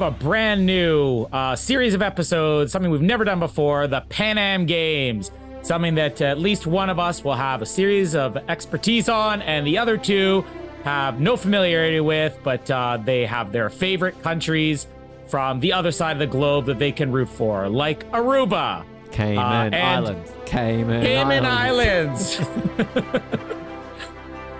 of a brand new uh, series of episodes, something we've never done before the Pan Am Games. Something that at least one of us will have a series of expertise on, and the other two have no familiarity with, but uh, they have their favorite countries from the other side of the globe that they can root for, like Aruba, Cayman Uh, Islands. Cayman, Cayman Islands. Islands.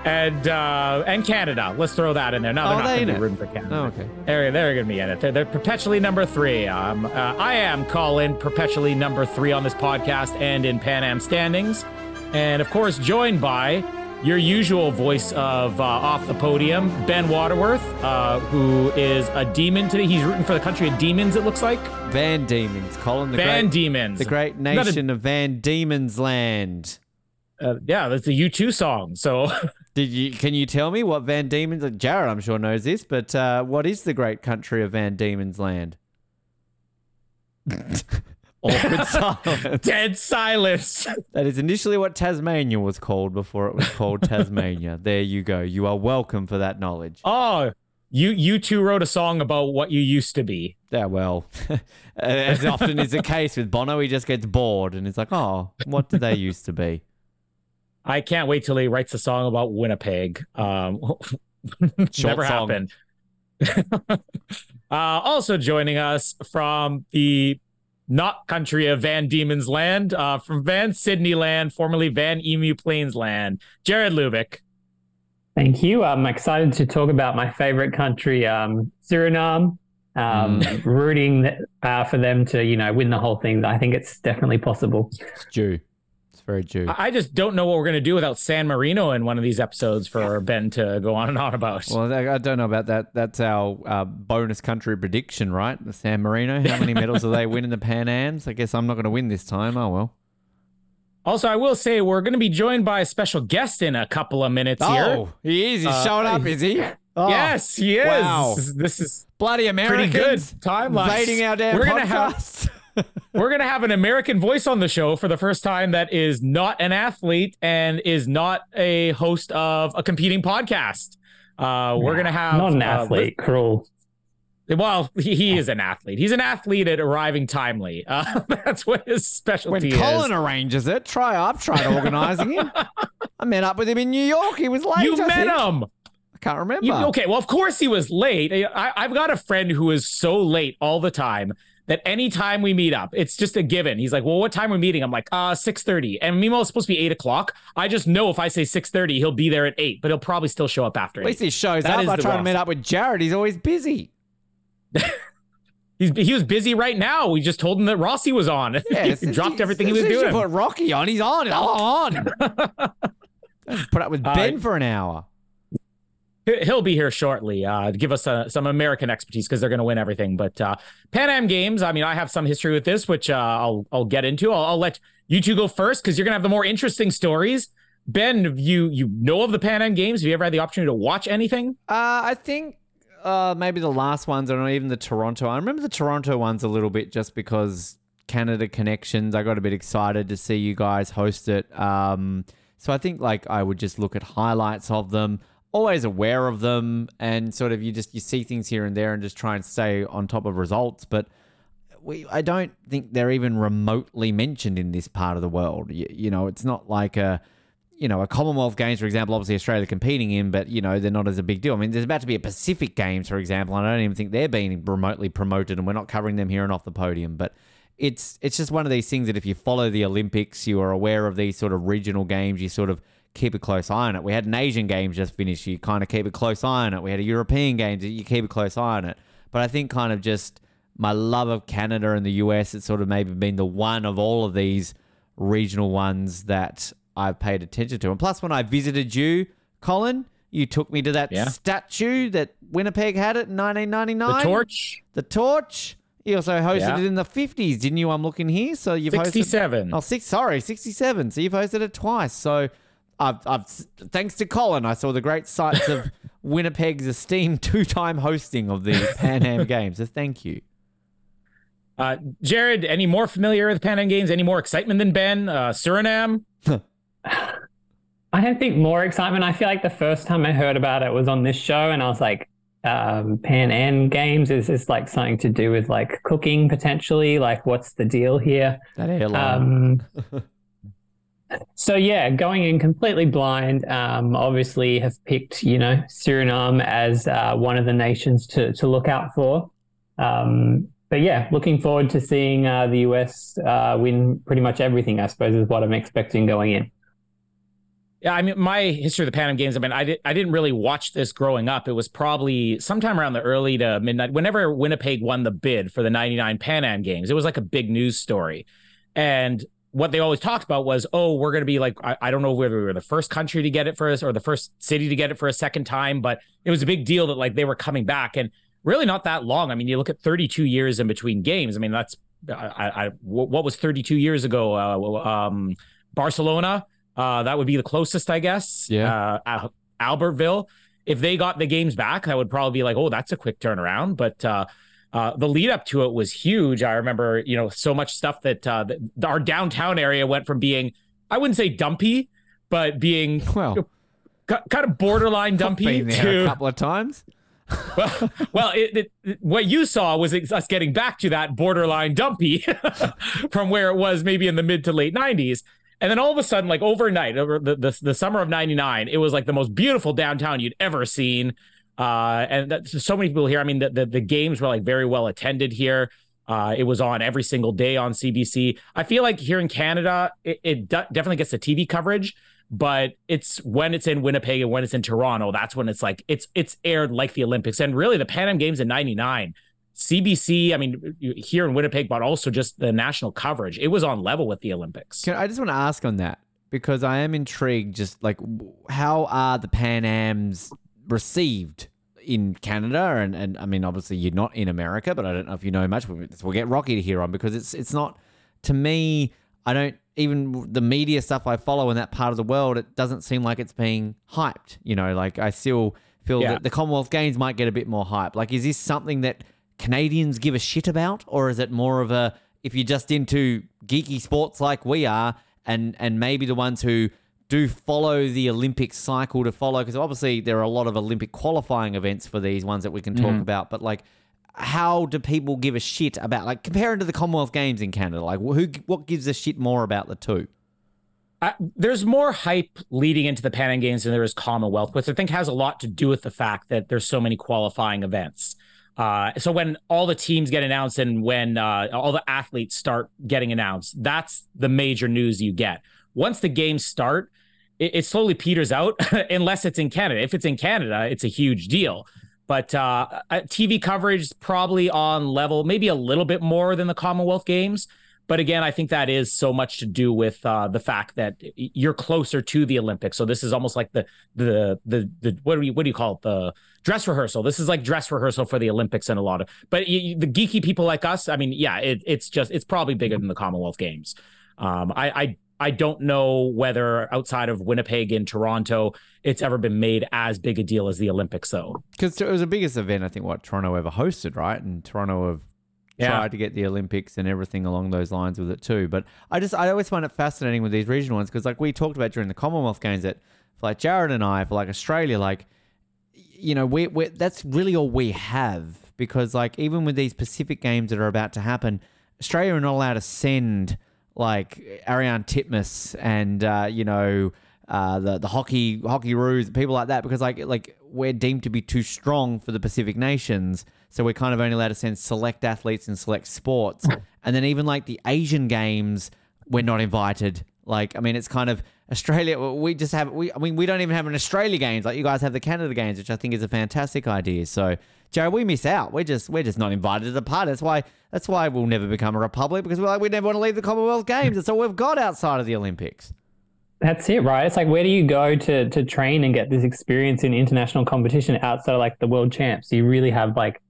and uh, and Canada. Let's throw that in there. No, Oh, they're not they going to in be rooting for Canada. Oh, okay. They're, they're going to be in it. They're, they're perpetually number three. Um, uh, I am Colin, perpetually number three on this podcast and in Pan Am standings. And of course, joined by your usual voice of uh, off the podium, Ben Waterworth, uh, who is a demon today. He's rooting for the country of demons, it looks like. Van Demons, Colin. The Van great, Demons. The great Not a- nation of Van Demons Land. Uh, yeah, that's the U2 song. So Did you? Can you tell me what Van Demons? Jared, I'm sure knows this, but uh, what is the great country of Van Diemen's Land? Awkward silence. dead silence. That is initially what Tasmania was called before it was called Tasmania. There you go. You are welcome for that knowledge. Oh, you you two wrote a song about what you used to be. Yeah, well, as often is the case with Bono, he just gets bored and it's like, oh, what did they used to be? I can't wait till he writes a song about Winnipeg. Um, never happened. uh, also joining us from the not country of Van Diemen's Land, uh, from Van Sydney Land, formerly Van Emu Plains Land, Jared Lubick. Thank you. I'm excited to talk about my favorite country, um, Suriname. Um, Rooting uh, for them to, you know, win the whole thing. I think it's definitely possible. It's Jew. It's very Jew. I I just don't know what we're going to do without San Marino in one of these episodes for Ben to go on and on about. Well, I I don't know about that. That's our uh, bonus country prediction, right? The San Marino. How many medals do they win in the Pan Ams? I guess I'm not going to win this time. Oh well. Also, I will say we're going to be joined by a special guest in a couple of minutes here. Oh, he is. He's Uh, showing up, is he? Oh, yes, he is. wow. This is, this is Bloody Americans. good timeline. Invading our damn We're gonna have- podcast. we're gonna have an American voice on the show for the first time that is not an athlete and is not a host of a competing podcast. Uh, we're gonna have Not an athlete, uh, athlete. Cruel. li- well, he, he is an athlete. He's an athlete at arriving timely. Uh, that's what his specialty when Colin is. arranges it, try. I've tried organising him. I met up with him in New York. He was late. You I met think. him. I can't remember. You- okay, well, of course he was late. I, I've got a friend who is so late all the time that anytime we meet up, it's just a given. He's like, "Well, what time are we meeting?" I'm like, "Uh, 6.30. And meanwhile, it's supposed to be eight o'clock. I just know if I say six thirty, he'll be there at eight, but he'll probably still show up after At least eight. he shows That up. is I the try to meet up with Jared. He's always busy. He's he was busy right now. We just told him that Rossi was on. Yes, he dropped everything he was soon as you doing. Put Rocky on. He's on. on. Don't Put up with Uh, Ben for an hour. He- He'll be here shortly uh, to give us uh, some American expertise because they're going to win everything. But uh, Pan Am Games, I mean, I have some history with this, which uh, I'll I'll get into. I'll, I'll let you two go first because you're going to have the more interesting stories. Ben, you you know of the Pan Am Games? Have you ever had the opportunity to watch anything? Uh, I think maybe the last ones, or even the Toronto. I remember the Toronto ones a little bit just because Canada connections. I got a bit excited to see you guys host it. Um, so I think like I would just look at highlights of them, always aware of them, and sort of you just you see things here and there and just try and stay on top of results. But we I don't think they're even remotely mentioned in this part of the world. You, you know, it's not like a you know, a Commonwealth Games, for example, obviously Australia competing in, but you know, they're not as a big deal. I mean, there's about to be a Pacific Games, for example, and I don't even think they're being remotely promoted, and we're not covering them here and off the podium. But it's it's just one of these things that if you follow the Olympics, you are aware of these sort of regional games. You sort of keep a close eye on it. We had an Asian Games just finished. You kind of keep a close eye on it. We had a European Games. You keep a close eye on it. But I think kind of just my love of Canada and the US, it's sort of maybe been the one of all of these regional ones that I've paid attention to. And plus, when I visited you, Colin, you took me to that Yeah. statue that Winnipeg had it in 1999. The torch. The torch. You also hosted Yeah. it in the 50s, didn't you? I'm looking here. So you've hosted. 67. Oh, six. Sorry, 67. So you've hosted it twice. So I've, I've, thanks to Colin, I saw the great sights of Winnipeg's esteemed two-time hosting of the Pan Am Games. So thank you. Uh, Jared, any more familiar with Pan Am Games? Any more excitement than Ben? Uh, Suriname? I don't think more excitement. I feel like the first time I heard about it was on this show, and I was like, um, Pan Am Games is this like something to do with like cooking potentially? Like, what's the deal here? That airline. Um, so yeah, going in completely blind. Um, obviously, have picked you know Suriname as uh, one of the nations to to look out for. Um, but yeah, looking forward to seeing uh, the US uh, win pretty much everything. I suppose is what I'm expecting going in. Yeah, I mean, my history of the Pan Am Games. I mean, I did, I didn't really watch this growing up. It was probably sometime around the early to midnight. Whenever Winnipeg won the bid for the '99 Pan Am Games, it was like a big news story. And what they always talked about was, oh, we're going to be like, I, I don't know whether we were the first country to get it first or the first city to get it for a second time, but it was a big deal that like they were coming back. And really not that long. I mean, you look at 32 years in between games. I mean, that's I, I what was 32 years ago? Uh, um, Barcelona. Uh, that would be the closest, I guess. Yeah. Uh, Albertville. If they got the games back, that would probably be like, oh, that's a quick turnaround. But uh, the lead up to it was huge. I remember, you know, so much stuff that, uh, that our downtown area went from being, I wouldn't say dumpy, but being well, ki- kind of borderline dumpy been there to a couple of times. well, well it, it, what you saw was us getting back to that borderline dumpy from where it was maybe in the mid to late 90s. And then all of a sudden, like overnight, over the, the, the summer of 99, it was like the most beautiful downtown you'd ever seen. Uh, and that, so many people here. I mean, the, the, the games were like very well attended here. Uh, it was on every single day on CBC. I feel like here in Canada, it, it de- definitely gets the TV coverage, but it's when it's in Winnipeg and when it's in Toronto, that's when it's like it's it's aired like the Olympics. And really, the Pan Am Games in '99, CBC. I mean, here in Winnipeg, but also just the national coverage. It was on level with the Olympics. Can, I just want to ask on that because I am intrigued. Just like how are the Pan Am's received in Canada? And, and I mean, obviously you're not in America, but I don't know if you know much. We'll we'll get Rocky to hear on because it's it's not to me. I don't even the media stuff I follow in that part of the world. It doesn't seem like it's being hyped. You know, like I still feel Yeah. that the Commonwealth Games might get a bit more hype. Like, is this something that Canadians give a shit about, or is it more of a if you're just into geeky sports like we are, and and maybe the ones who do follow the Olympic cycle to follow because obviously there are a lot of Olympic qualifying events for these ones that we can talk about, but like. How do people give a shit about like comparing to the Commonwealth Games in Canada? Like, who what gives a shit more about the two? I, there's more hype leading into the Pan Am Games than there is Commonwealth, which I think has a lot to do with the fact that there's so many qualifying events. Uh, so when all the teams get announced and when uh, all the athletes start getting announced, that's the major news you get. Once the games start, it, it slowly peters out unless it's in Canada. If it's in Canada, it's a huge deal. But uh, TV coverage is probably on level, maybe a little bit more than the Commonwealth Games. But again, I think that is so much to do with uh, the fact that you're closer to the Olympics. So this is almost like the the the the what do you what do you call it the dress rehearsal? This is like dress rehearsal for the Olympics and a lot of. But you, you- the geeky people like us, I mean, yeah, it, it's just it's probably bigger than the Commonwealth Games. Um, I, I I don't know whether outside of Winnipeg and Toronto, it's ever been made as big a deal as the Olympics, though. Because it was the biggest event I think what Toronto ever hosted, right? And Toronto have Yeah. tried to get the Olympics and everything along those lines with it too. But I just I always find it fascinating with these regional ones because like we talked about during the Commonwealth Games that for like Jared and I for like Australia like you know we we that's really all we have because like even with these Pacific games that are about to happen, Australia are not allowed to send like Ariarne Titmus and uh, you know uh, the the hockey hockey roos people like that because like like we're deemed to be too strong for the Pacific nations, so we're kind of only allowed to send select athletes in select sports, and then even like the Asian games, we're not invited. Like I mean, it's kind of Australia. We just have we. I mean, we don't even have an Australia games like you guys have the Canada games, which I think is a fantastic idea. So. Jared, we miss out. We're just we're just not invited to the party. That's why that's why we'll never become a republic because we're like we never want to leave the Commonwealth Games. That's all we've got outside of the Olympics. That's it, right? It's like where do you go to to train and get this experience in international competition outside of like the world champs? You really have like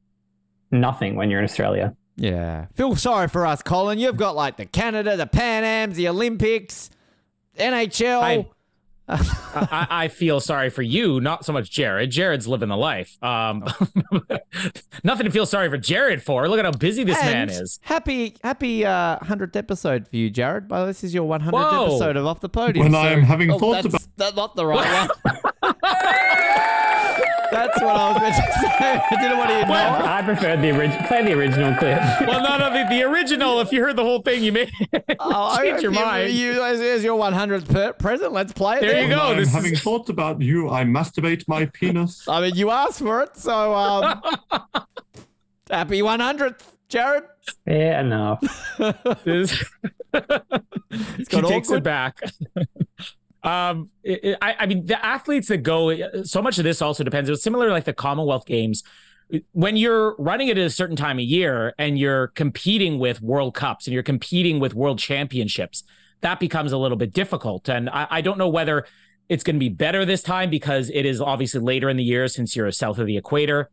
nothing when you're in Australia. Yeah. Feel sorry for us, Colin. You've got like the Canada, the Pan Ams, the Olympics, NHL. I- I, I feel sorry for you, not so much Jared. Jared's living the life. Um, nothing to feel sorry for Jared for. Look at how busy this man is. Happy, happy uh, 100th episode for you, Jared. But this is your 100th episode of Off the Podium. When I am having Oh, thoughts that's, that's not the right one. That's what I was meant to say. I didn't want to know. I preferred the original. Play the original clip. Well, no, no, the, the original. If you heard the whole thing, you may Oh, change your you- mind. You, here's your 100th per- present. Let's play it. There then. you go. When This having is- thoughts about you, I masturbate my penis. I mean, you asked for it, so um, happy 100th, Jared. yeah, no. This- he got takes awkward. it back. Um, it- it- I, I mean, the athletes that go, so much of this also depends. It was similar like the Commonwealth Games. When you're running it at a certain time of year and you're competing with World Cups and you're competing with World Championships, that becomes a little bit difficult. And I, I don't know whether it's going to be better this time because it is obviously later in the year since you're south of the equator.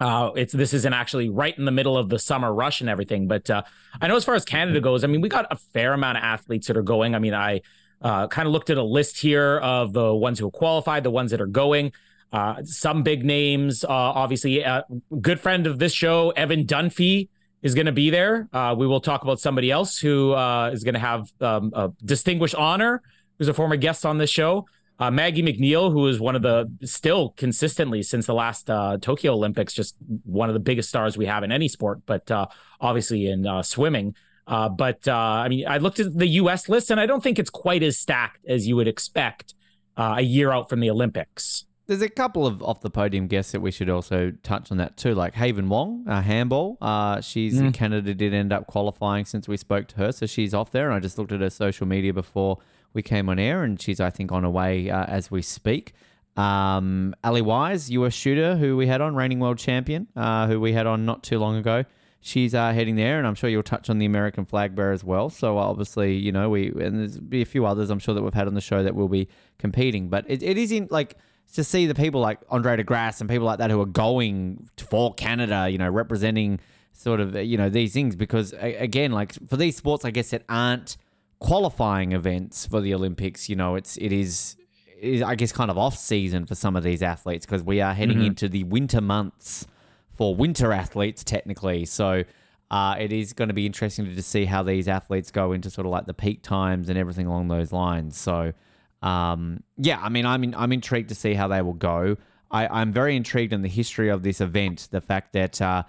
Uh, it's this isn't actually right in the middle of the summer rush and everything. But uh, I know as far as Canada goes, I mean, we got a fair amount of athletes that are going. I mean, I uh, kind of looked at a list here of the ones who qualified, the ones that are going. Uh, some big names, uh, obviously, a good friend of this show, Evan Dunfee, is going to be there. Uh, we will talk about somebody else who uh, is going to have um, a distinguished honor, who's a former guest on this show. Uh, Maggie Mac Neil, who is one of the still consistently since the last uh, Tokyo Olympics, just one of the biggest stars we have in any sport, but uh, obviously in uh, swimming. Uh, but uh, I mean, I looked at the U.S. list, and I don't think it's quite as stacked as you would expect uh, a year out from the Olympics. There's a couple of off the podium guests that we should also touch on that too, like Haven Wong, uh, handball. Uh, she's Mm. Canada did end up qualifying since we spoke to her, so she's off there. And I just looked at her social media before we came on air, and she's I think on her way uh, as we speak. Um, Ali Weisz, US shooter, who we had on, reigning world champion, uh, who we had on not too long ago. She's uh, heading there, and I'm sure you'll touch on the American flag bearer as well. So obviously, you know, we and there's be a few others I'm sure that we've had on the show that will be competing. But it, it is in like to see the people like Andre de Grasse and people like that who are going for Canada, you know, representing sort of you know these things because again, like for these sports, I guess that aren't qualifying events for the Olympics. You know, it's it is. Is, I guess kind of off season for some of these athletes because we are heading into the winter months for winter athletes technically. So uh, it is going to be interesting to see how these athletes go into sort of like the peak times and everything along those lines. So um, yeah, I mean, I'm in, I'm intrigued to see how they will go. I, I'm very intrigued in the history of this event. The fact that uh,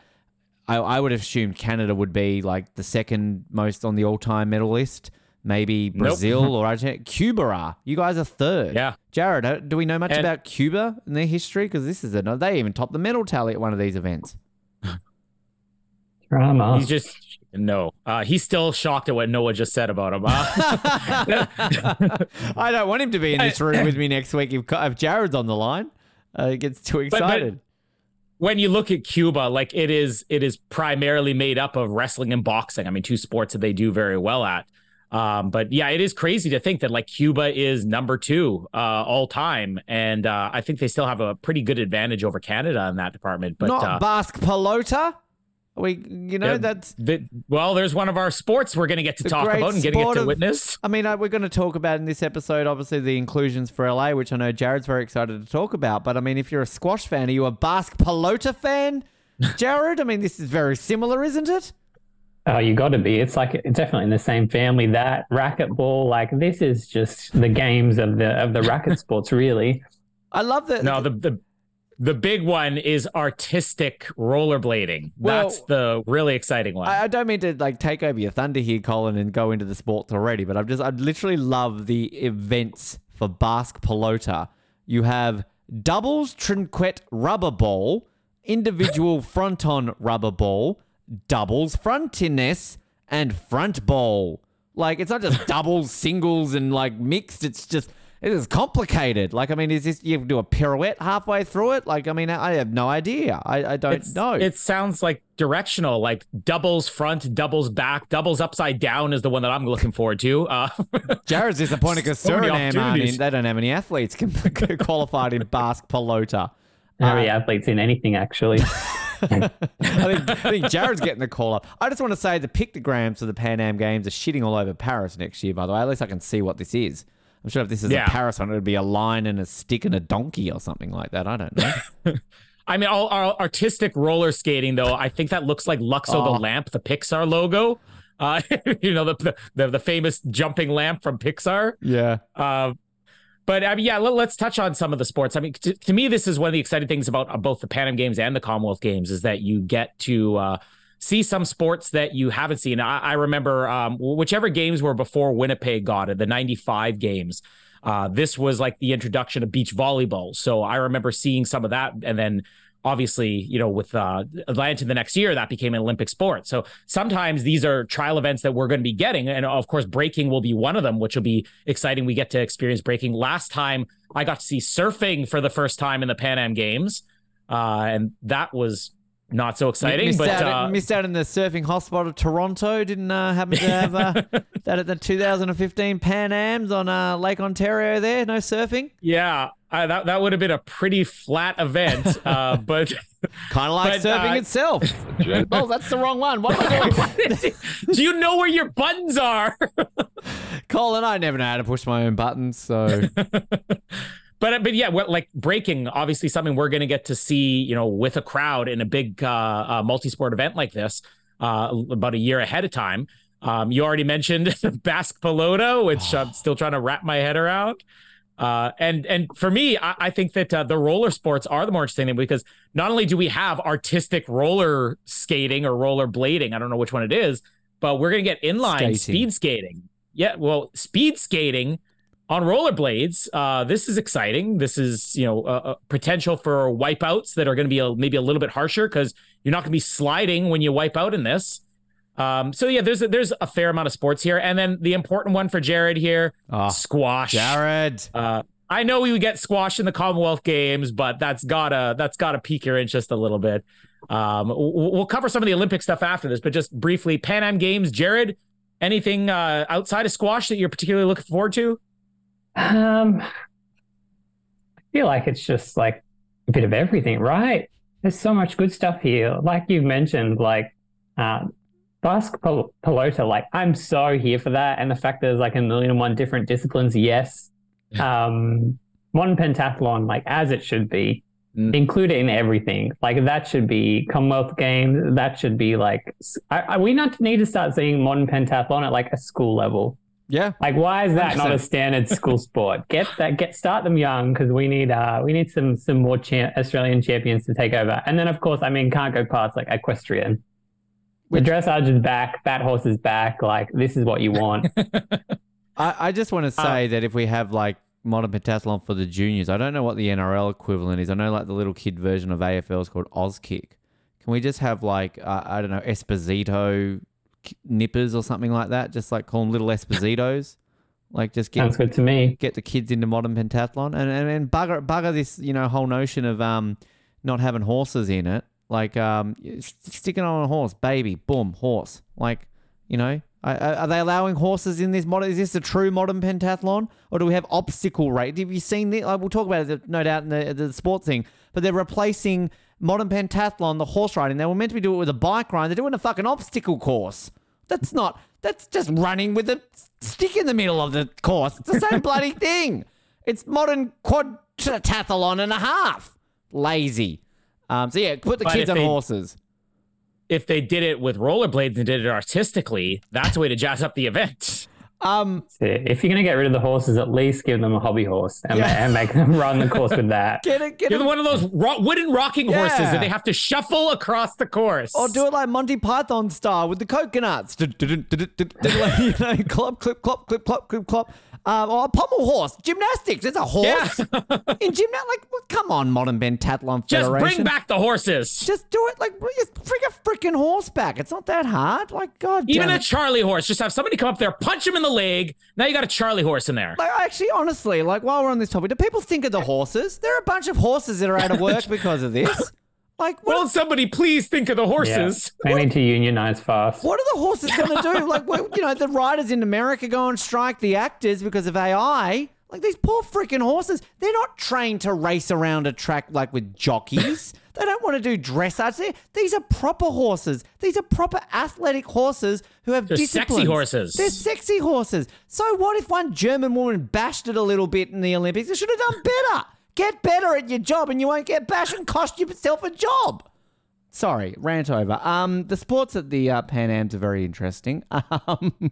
I, I would have assumed Canada would be like the second most on the all time medal list. Maybe Brazil or Argentina. Cuba are. You guys are third. Yeah. Jared, uh, do we know much And- about Cuba and their history? Because this is a they even topped the medal tally at one of these events. Drama. He's just no. Uh, he's still shocked at what Noah just said about him. Uh, I don't want him to be in this room with me next week if, if Jared's on the line. Uh, he gets too but- excited. when you look at Cuba, like it is, it is primarily made up of wrestling and boxing. I mean, two sports that they do very well at. Um, but yeah, it is crazy to think that like Cuba is number two uh, all time, and uh, I think they still have a pretty good advantage over Canada in that department. But Not uh, Basque Pelota. We, you know, yeah, that's. the- well, there's one of our sports we're going to get to talk about and getting it to of- witness. I mean, uh, we're going to talk about in this episode, obviously, the inclusions for LA, which I know Jared's very excited to talk about. But I mean, if you're a squash fan, are you a Basque Pelota fan, Jared? I mean, this is very similar, isn't it? Oh, you got to be. It's like it's definitely in the same family. That racquetball, like this is just the games of the of the racket sports, really. I love that. No, the the the big one is artistic rollerblading. Well, That's the really exciting one. I, I don't mean to like take over your thunder here, Colin, and go into the sports already, but I'm just I literally love the events for Basque Pelota. You have doubles trinquet rubber ball, individual fronton rubber ball, doubles frontenis, and front ball. Like it's not just doubles, singles, and like mixed. It's just It is complicated. Like, I mean, is this you do a pirouette halfway through it? Like, I mean, I have no idea. I, I don't It's- know. It sounds like directional, like doubles front, doubles back, doubles upside down is the one that I'm looking forward to. Uh, Jared's disappointed because So many Suriname aren't opportunities. they don't have any athletes qualified in Basque Pelota. How many athletes in anything actually? I think, I think Jared's getting the call up. I just want to say the pictograms for the Pan Am Games are shitting all over Paris next year, by the way. At least I can see what this is. I'm sure if this is Yeah. a Paris one, it would be a lion and a stick and a donkey or something like that. I don't know. I mean, all our artistic roller skating, though, I think that looks like Luxo Oh. the lamp, the Pixar logo. Uh, you know, the, the the famous jumping lamp from Pixar. yeah. Uh, but I mean, yeah, let, us touch on some of the sports. I mean, to, to me, this is one of the exciting things about uh, both the Pan Am Games and the Commonwealth Games is that you get to uh, see some sports that you haven't seen. I, I remember um, whichever games were before Winnipeg got it, the '95 games. Uh, this was like the introduction of beach volleyball. So I remember seeing some of that, and then obviously, you know, with uh, Atlanta the next year, that became an Olympic sport. So sometimes these are trial events that we're going to be getting. And of course, breaking will be one of them, which will be exciting. We get to experience breaking. Last time I got to see surfing for the first time in the Pan Am Games. Uh, and that was not so exciting, missed, but out, uh, missed out in the surfing hotspot of Toronto. Didn't uh, happen to have uh, that at the 2015 Pan Ams on uh, Lake Ontario there. No surfing. yeah, uh, that, that would have been a pretty flat event. Uh, but Kind of like But, surfing uh, itself. oh, that's the wrong one. What am I doing? do you know where your buttons are? Colin, I never know how to push my own buttons, so but but yeah, what like breaking obviously something we're going to get to see, you know, with a crowd in a big uh, uh, multi-sport event like this uh, about a year ahead of time. Um, you already mentioned Basque Pelota, which I'm still trying to wrap my head around. Uh, and and for me, I, I think that uh, the roller sports are the more interesting thing because not only do we have artistic roller skating or roller blading, I don't know which one it is, but we're gonna get inline Skating. speed skating. Yeah, well, speed skating on rollerblades. Uh, this is exciting. This is you know uh, uh, potential for wipeouts that are going to be a, maybe a little bit harsher because you're not going to be sliding when you wipe out in this. Um, so yeah, there's a, there's a fair amount of sports here, and then the important one for Jared here, Oh, squash. Jared. Uh, I know we would get squash in the Commonwealth Games, but that's gotta that's gotta pique your interest a little bit. Um, we'll, we'll cover some of the Olympic stuff after this, but just briefly, Pan Am Games, Jared. Anything uh, outside of squash that you're particularly looking forward to? Um, I feel like it's just like a bit of everything, right? There's so much good stuff here. Like you've mentioned, like uh, Basque pel- Pelota, like I'm so here for that. And the fact that there's like a million and one different disciplines, yes. Um, modern pentathlon, like as it should be, Mm. include it in everything. Like that should be Commonwealth Games. That should be like, I, I, we not need to start seeing modern pentathlon at like a school level. Yeah. Like, why is that not a standard school sport? Get that, get start them young because we need uh we need some some more cha- Australian champions to take over. And then of course, I mean, can't go past like equestrian. The dressage is back, bat horse is back. Like this is what you want. I, I just want to say that if we have like modern pentathlon for the juniors, I don't know what the NRL equivalent is. I know like the little kid version of AFL is called Auskick. Can we just have like uh, I don't know Esposito nippers or something like that? Just like call them little Espositos. like just get Sounds good to me. get the kids into modern pentathlon and and, and bugger bugger this you know whole notion of um not having horses in it like um sticking on a horse baby boom horse like you know are, they allowing horses in this modern is this a true modern pentathlon or do we have obstacle rate have you seen this like, we'll talk about it no doubt in the, the sports thing but they're replacing modern pentathlon the horse riding they were meant to be doing it with a bike ride they're doing a fucking obstacle course that's not. That's just running with a stick in the middle of the course. It's the same bloody thing. It's modern quadritathlon and a half. Lazy. Um, so yeah, put the But kids on they- horses. If they did it with rollerblades and did it artistically, that's a way to jazz up the event. Um, So if you're gonna get rid of the horses, at least give them a hobby horse and, Yeah. ma- and make them run the course with that. get it, get Give it. them one of those ro- wooden rocking horses that they have to shuffle across the course. Or do it like Monty Python style with the coconuts. You know, clop, clip, clop, clip, clop, clip, clop. Um, or a pommel horse. Gymnastics. It's a horse. In gymnast, like, well, come on, modern pentathlon federation. Just bring back the horses. Just do it. Like, just bring a freaking horse back. It's not that hard. Like, God Even a. Charlie horse. Just have somebody come up there, punch him in the leg. Now you got a Charlie horse in there. Like, actually, honestly, like while we're on this topic, do people think of the horses? There are a bunch of horses that are out of work because of this. Like, what, Will somebody please think of the Yeah. horses? They need to unionize fast. what are the horses going to do? Like, what- you know, the writers in America go on strike, the actors because of AI. Like these poor freaking horses, they're not trained to race around a track like with jockeys. they don't want to do dressage. They- These are proper horses. These are proper athletic horses who have They're sexy horses. They're sexy horses. So what if one German woman bashed it a little bit in the Olympics? They should have done better. Get better at your job and you won't get bashed and cost yourself a job. Sorry, rant over. Um, the sports at the uh, Pan Am's are very interesting. Um,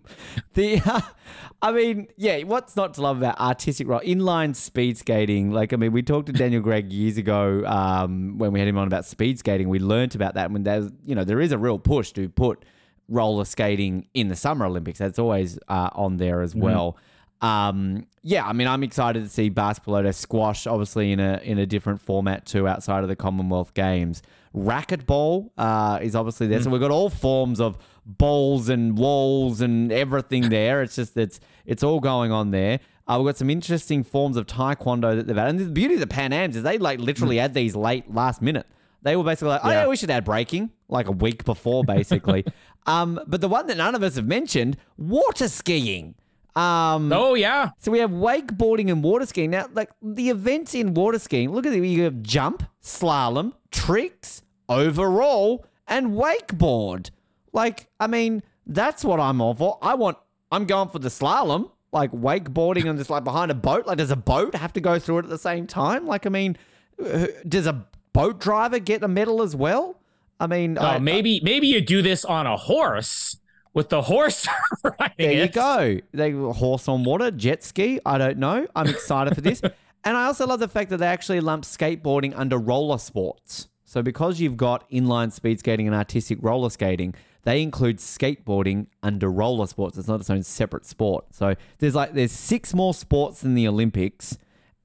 the, uh, I mean, yeah, what's not to love about artistic rock inline speed skating? Like, I mean, we talked to Daniel Gregg years ago um, when we had him on about speed skating. We learnt about that when there's, you know, there is a real push to put roller skating in the Summer Olympics. That's always uh, on there as well. Um, yeah, I mean, I'm excited to see basketball, to squash, obviously in a in a different format too, outside of the Commonwealth Games. Racquetball uh, is obviously there, so we've got all forms of balls and walls and everything there. It's just it's it's all going on there. Uh, we've got some interesting forms of taekwondo that they've had, and the beauty of the Pan Ams is they like literally add these late last minute. They were basically like, oh yeah, we should add breaking like a week before, basically. um, but the one that none of us have mentioned, water skiing. Um, Oh yeah. so we have wakeboarding and water skiing. Now, like the events in water skiing, look at it. You have jump, slalom, tricks, overall, and wakeboard. Like, I mean, that's what I'm all for. I want. I'm going for the slalom, like wakeboarding and just like behind a boat. Like, does a boat have to go through it at the same time? Like, I mean, uh, does a boat driver get a medal as well? I mean, Oh, I- maybe maybe you do this on a horse with the horse There you it. go. They horse on water, jet ski. I don't know. I'm excited for this. And I also love the fact that they actually lump skateboarding under roller sports. So because you've got inline speed skating and artistic roller skating, they include skateboarding under roller sports. It's not its own separate sport. So there's like there's six more sports than the Olympics,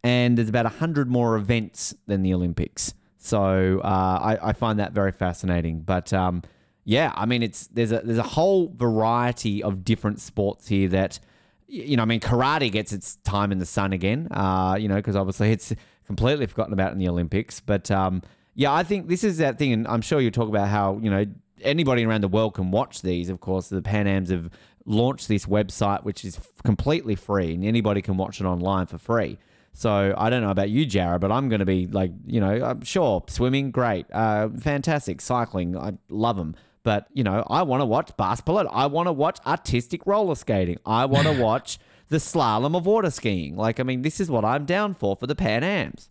and there's about hundred more events than the Olympics. So uh, I, I find that very fascinating. But um, yeah, I mean, it's there's a there's a whole variety of different sports here that you know. I mean, karate gets its time in the sun again. Uh, you know, because obviously it's completely forgotten about in the Olympics. But um, yeah, I think this is that thing, and I'm sure you'll talk about how you know anybody around the world can watch these. Of course, the Pan Ams have launched this website, which is completely free, and anybody can watch it online for free. So I don't know about you, Jared, but I'm going to be like, you know, sure swimming, great, uh, fantastic, cycling, I love them. But you know, I want to watch basketball. I want to watch artistic roller skating. I want to watch the slalom of water skiing. Like, I mean, this is what I'm down for for the Pan Ams.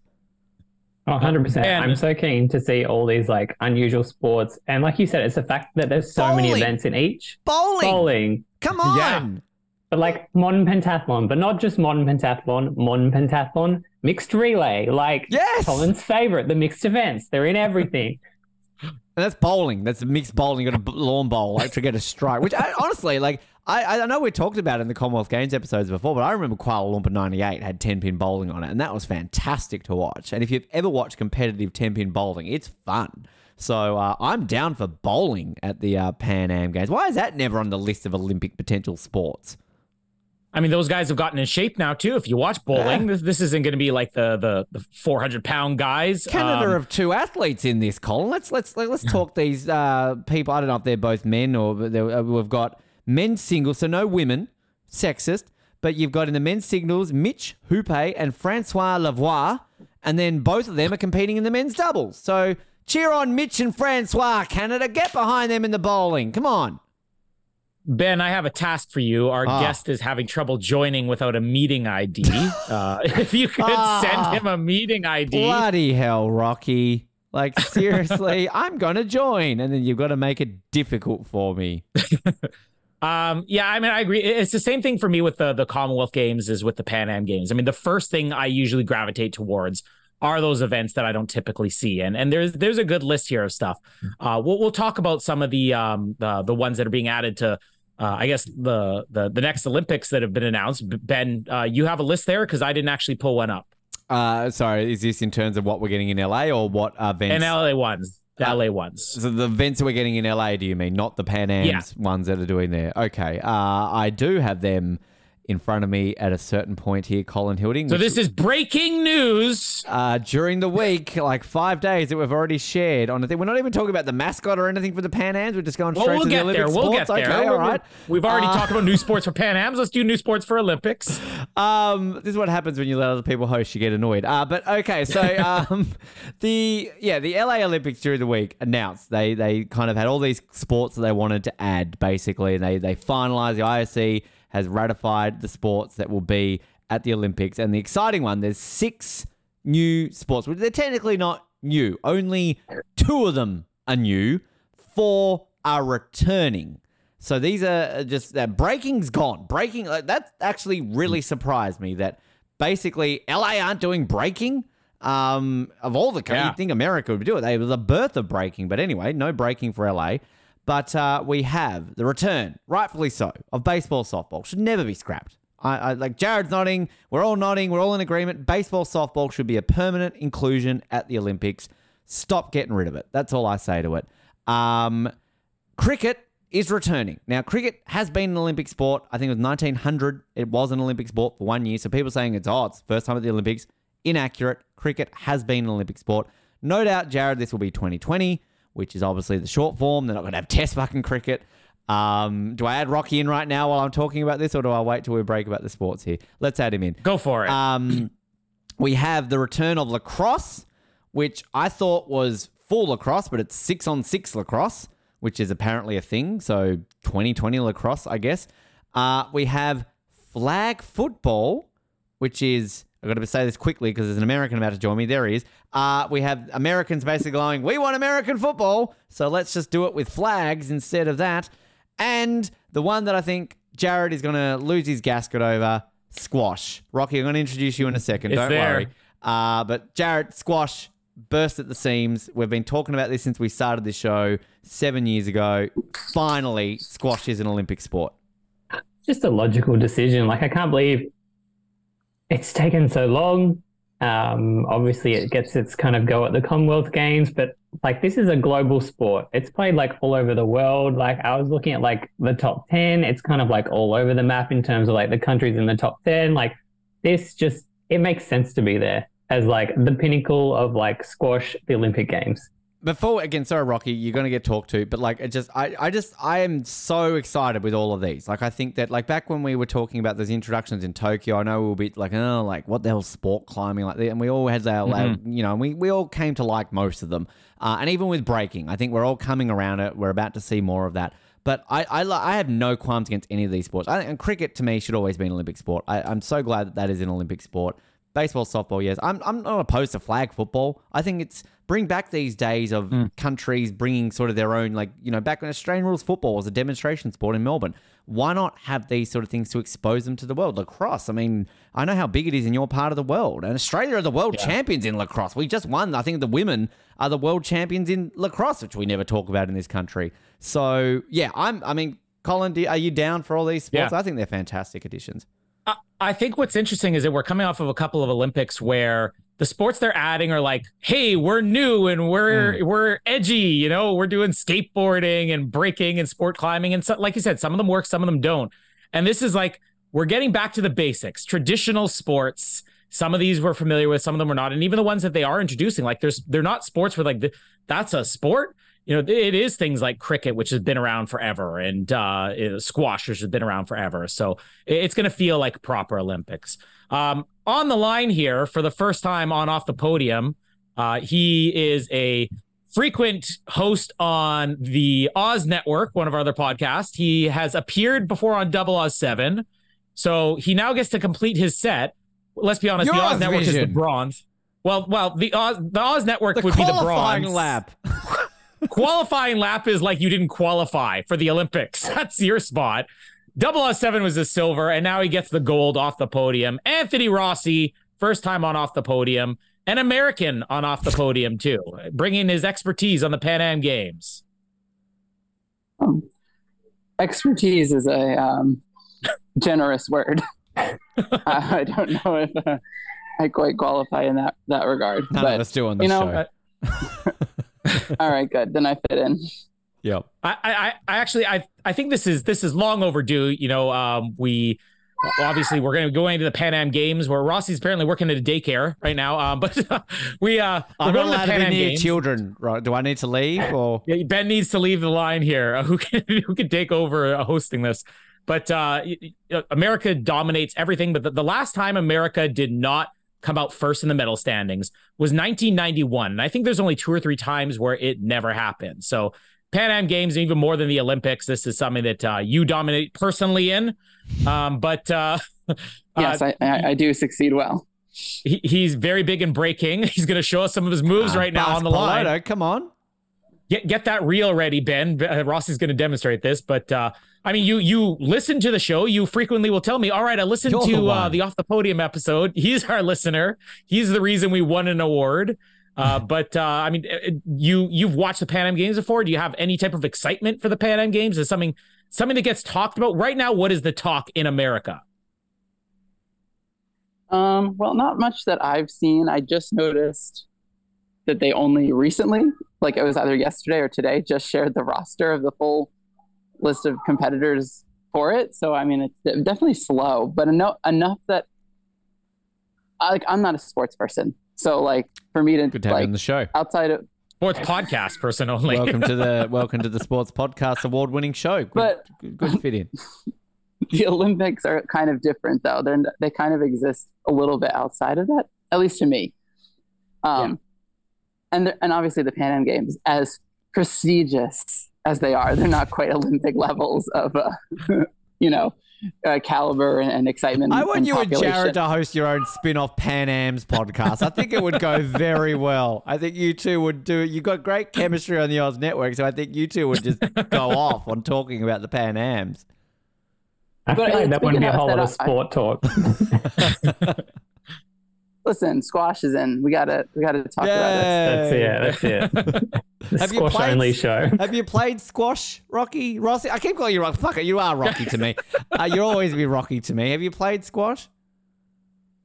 Oh, 100%. And- I'm so keen to see all these like unusual sports. And like you said, it's the fact that there's so many events in each. Bowling, Bowling. come on. Yeah. But like modern pentathlon, but not just modern pentathlon, modern pentathlon, mixed relay, like Yes! Colin's favorite, the mixed events. They're in everything. And that's bowling. That's mixed bowling. You got a lawn bowl like to get a strike. Which I, honestly, like, I, I know we talked about it in the Commonwealth Games episodes before, but I remember Kuala Lumpur '98 had 10 pin bowling on it, and that was fantastic to watch. And if you've ever watched competitive 10 pin bowling, it's fun. So uh, I'm down for bowling at the uh, Pan Am Games. Why is that never on the list of Olympic potential sports? I mean, those guys have gotten in shape now too. If you watch bowling, this, this isn't going to be like the the, the 400 pound guys. Canada Um, have two athletes in this, Colin. Let's let's let's talk these uh, people. I don't know if they're both men or uh, we've got men's singles, so no women, sexist. But you've got in the men's singles Mitch Hupé and Francois Lavoie, and then both of them are competing in the men's doubles. So cheer on Mitch and Francois, Canada. Get behind them in the bowling. Come on. Ben, I have a task for you. Our Ah. guest is having trouble joining without a meeting ID. uh, if you could Ah. send him a meeting ID. Bloody hell, Rocky. Like seriously, I'm gonna join, and then you've got to make it difficult for me. Um, yeah, I mean, I agree. It's the same thing for me with the the Commonwealth Games as with the Pan Am Games. I mean, the first thing I usually gravitate towards are those events that I don't typically see, and and there's there's a good list here of stuff. Uh, we'll we'll talk about some of the um the the ones that are being added to. Uh, I guess the, the the next Olympics that have been announced. Ben, uh, you have a list there because I didn't actually pull one up. Uh, sorry, is this in terms of what we're getting in LA or what events? In LA ones. the LA ones. So the events that we're getting in LA, do you mean not the Pan Am's Yeah. ones that are doing there? Okay, uh, I do have them in front of me at a certain point here, Colin Hilding. So this is breaking news. uh, during the week, like five days that we've already shared on the thing. We're not even talking about the mascot or anything for the Pan Ams. We're just going Well, straight we'll to the get Olympic there. We'll sports. get there. Okay, all We're- right. We've already Uh, talked about new sports for Pan Am's. Let's do new sports for Olympics. Um, this is what happens when you let other people host. You get annoyed. Uh, but okay, so um, the yeah, the LA Olympics during the week announced they they kind of had all these sports that they wanted to add basically, and they they finalized. The IOC has ratified the sports that will be at the Olympics, and the exciting one there's six new sports. Which they're technically not new. Only two of them are new. Four are returning. So these are just that breaking's gone. Breaking like, that actually really surprised me that basically LA aren't doing breaking. Um, of all the Yeah. you think America would do it. They were the birth of breaking, but anyway, no breaking for LA. But uh, we have the return, rightfully so, of baseball, softball. Should never be scrapped. I, I like Jared's nodding. We're all nodding. We're all in agreement. Baseball, softball should be a permanent inclusion at the Olympics. Stop getting rid of it. That's all I say to it. Um, cricket is returning. Now, cricket has been an Olympic sport. I think it was 1900. It was an Olympic sport for one year. So people saying it's, oh, first time at the Olympics. Inaccurate. Cricket has been an Olympic sport. No doubt, Jared, this will be 2020, which is obviously the short form. They're not going to have test fucking cricket. Um, do I add Rocky in right now while I'm talking about this, or do I wait till we break about the sports here? Let's add him in. Go for it. Um, we have the return of lacrosse, which I thought was full lacrosse, but it's six on six lacrosse, which is apparently a thing. So 2020 lacrosse, I guess. Uh, we have flag football, which is, I've got to say this quickly because there's an American about to join me. There he is. Uh, we have Americans basically going, we want American football. So let's just do it with flags instead of that. And the one that I think Jared is going to lose his gasket over, squash. Rocky, I'm going to introduce you in a second. It's Don't there. worry. Uh, but Jared, squash burst at the seams. We've been talking about this since we started this show seven years ago. Finally, squash is an Olympic sport. just a logical decision. Like I can't believe it's taken so long. Um, obviously, it gets its kind of go at the Commonwealth Games, but like this is a global sport. It's played like all over the world. Like I was looking at like the top ten. It's kind of like all over the map in terms of like the countries in the top ten. Like this just it makes sense to be there as like the pinnacle of like squash, the Olympic Games. Before again, sorry, Rocky, you're gonna get talked to, but like, it just, I, I just, I am so excited with all of these. Like, I think that, like, back when we were talking about those introductions in Tokyo, I know we were a bit like, oh, like, what the hell, sport climbing, like, that, and we all had our, our- you know, and we we all came to like most of them, uh, and even with breaking, I think we're all coming around it. We're about to see more of that. But I, I, I have no qualms against any of these sports. I, and cricket to me should always be an Olympic sport. I, I'm so glad that that is an Olympic sport. Baseball, softball, yes. I'm, I'm not opposed to flag football. I think it's bring back these days of mm. countries bringing sort of their own, like, you know, back when Australian rules football was a demonstration sport in Melbourne. Why not have these sort of things to expose them to the world? Lacrosse, I mean, I know how big it is in your part of the world. And Australia are the world champions in lacrosse. We just won. I think the women are the world champions in lacrosse, which we never talk about in this country. So, yeah, I'm, I mean, Colin, are you down for all these sports? Yeah. I think they're fantastic additions. I- I think what's interesting is that we're coming off of a couple of Olympics where the sports they're adding are like, hey, we're new and we're hmm. we're edgy, you know, we're doing skateboarding and breaking and sport climbing and so, like you said, some of them work, some of them don't. And this is like we're getting back to the basics, traditional sports. Some of these we're familiar with, some of them we're not, and even the ones that they are introducing, like there's they're not sports where like the, that's a sport. You know, it is things like cricket, which has been around forever, and uh, squash, which has been around forever. So it's going to feel like proper Olympics. Um, on the line here for the first time on off the podium, uh, he is a frequent host on the Oz Network, one of our other podcasts. He has appeared before on Double Oz Seven, so he now gets to complete his set. Let's be honest, the Your Oz Network is the bronze. Well, well, the Oz the Oz Network The would be the bronze lap. qualifying lap is like you didn't qualify for the Olympics. That's your spot. Double O seven was the silver, and now he gets the gold off the podium. Anthony Rossi, first time on off the podium, an American on off the podium too, bringing his expertise on the Pan Am Games. Um, expertise is a um, generous word. I, I don't know if uh, I quite qualify in that that regard. None but of us do on this you know, show. All right, good. Then I fit in. Yeah, I, I, I actually, I, I think this is this is long overdue. You know, um, we obviously we're going to go into the Pan Am Games where Rossi's apparently working at a daycare right now. Um, but we, uh, we're I'm not going to the allowed to Pan be near children, right? Do I need to leave or? Ben needs to leave the line here. Uh, who can who can take over uh, hosting this? But uh, y- y- America dominates everything. But the, the last time America did not come out first in the medal standings was 1991, and I think there's only two or three times where it never happened. So Pan Am Games, even more than the Olympics, this is something that uh, you dominate personally in. Um, but uh, Yes, I, I, I do succeed well. he, he's very big in breaking. He's going to show us some of his moves Ah, right now on the line. Piloto, come on. Get get that reel ready, Ben. Uh, Ross is going to demonstrate this, but uh, I mean, you you listen to the show. You frequently will tell me, "All right, I listened You're the to uh, the off the podium episode. He's our listener. He's the reason we won an award." Uh, but uh, I mean, uh, you you've watched the Pan Am Games before. Do you have any type of excitement for the Pan Am Games? Is something something that gets talked about right now? What is the talk in America? Um, well, not much that I've seen. I just noticed that they only recently, like it was either yesterday or today, just shared the roster of the full list of competitors for it. So I mean, it's definitely slow, but enough enough that I, like I'm not a sports person, so like for me to Good to have you like the show. outside of Sports podcast person only. Welcome to the welcome to the Sports Podcast award winning show. Good, But- good, good fit in. the Olympics are kind of different though. They're they kind of exist a little bit outside of that, at least to me. Um, and and obviously the Pan Am Games, as prestigious as they are, they're not quite Olympic levels of, uh, you know, uh, caliber and, and excitement. I want and you and. Jared to host your own spin off Pan Am's podcast. I think it would go very well. I think you two would do You've got great chemistry on the Oz Network, so I think you two would just go off on talking about the Pan Ams. I But feel like that wouldn't be a whole lot of that I- sport talk. Listen, squash is in. We gotta we gotta talk about it. That's it. That's it. The Have you squash played- only show. Have you played squash, Rocky? Rossi? I keep calling you Rocky. Fuck it, you are Rocky to me. Uh, you'll always be Rocky to me. Have you played squash?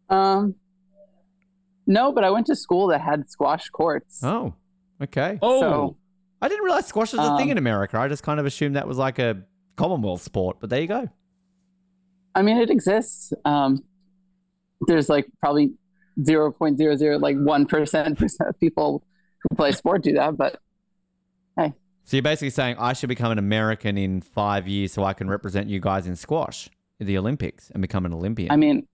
Um, no, but I went to school that had squash courts. Oh, okay. oh, So I didn't realize squash was a thing Um, in America. I just kind of assumed that was like a Commonwealth sport, but there you go. I mean, it exists. Um, there's like probably zero point zero zero like one percent of people who play sport do that, but hey. So you're basically saying I should become an American in five years so I can represent you guys in squash at the Olympics and become an Olympian. I mean,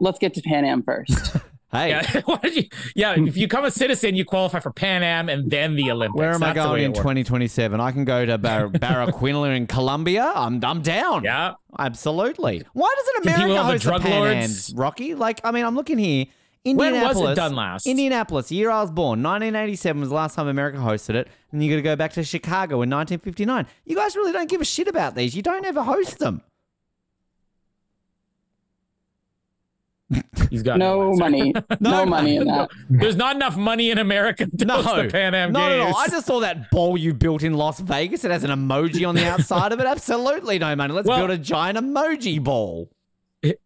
let's get to Pan Am first. hey, yeah. You- yeah, if you become a citizen, you qualify for Pan Am and then the Olympics. where am I That's the going in 2027? I can go to Bar- Barranquilla in Colombia. I'm I'm down. Yeah. Absolutely. Why doesn't America with all the host the drug Pan lords? Ams, Rocky? Like, I mean, I'm looking here. When was it Indianapolis. done last? Indianapolis, the year I was born, 1987 was the last time America hosted it, and you got to go back to Chicago in 1959. You guys really don't give a shit about these. You don't ever host them. He's got no answer. money, no, money in that. There's not enough money in America to No, host the Pan Am not at No, all. I just saw that bowl you built in Las Vegas. It has an emoji on the outside of it. Absolutely no money. Let's Well- build a giant emoji ball.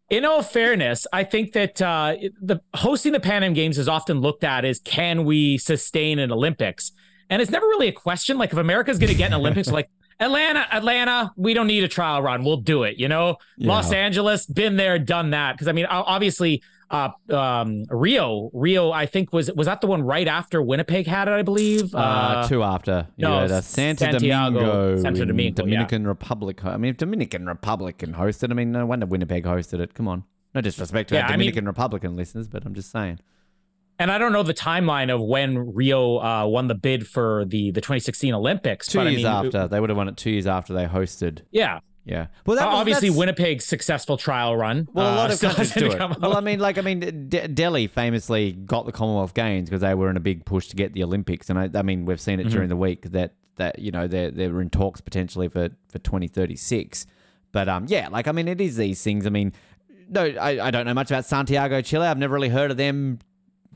in all fairness, I think that uh, the hosting the Pan Am Games is often looked at as can we sustain an Olympics, and it's never really a question. Like if America's going to get an Olympics, like Atlanta, Atlanta, we don't need a trial run, we'll do it. You know, Los Angeles, been there, done that. Because I mean, obviously, uh, um, Rio, Rio, I think was was that the one right after Winnipeg had it, I believe. Uh, two after. No, uh, Santa Santiago- Domingo. Domingo, yeah. Dominican Republic. I mean, if Dominican Republic can host it, I mean, no wonder Winnipeg hosted it. Come on. No disrespect to Yeah, our I mean- Dominican Republican listeners, but I'm just saying. And I don't know the timeline of when Rio uh, won the bid for the the 2016 Olympics. Two but years I mean, after. They would have won it two years after they hosted. Yeah. Yeah. Well, that Uh, obviously, that's- Winnipeg's successful trial run. Well, a lot uh, of countries do it. Well. I mean, like, I mean, De- Delhi famously got the Commonwealth Games because they were in a big push to get the Olympics, and I, I mean, we've seen it Mm-hmm. during the week that that you know they're they're in talks potentially for for twenty thirty six. But um, yeah, like I mean, it is these things. I mean, no, I, I don't know much about Santiago, Chile. I've never really heard of them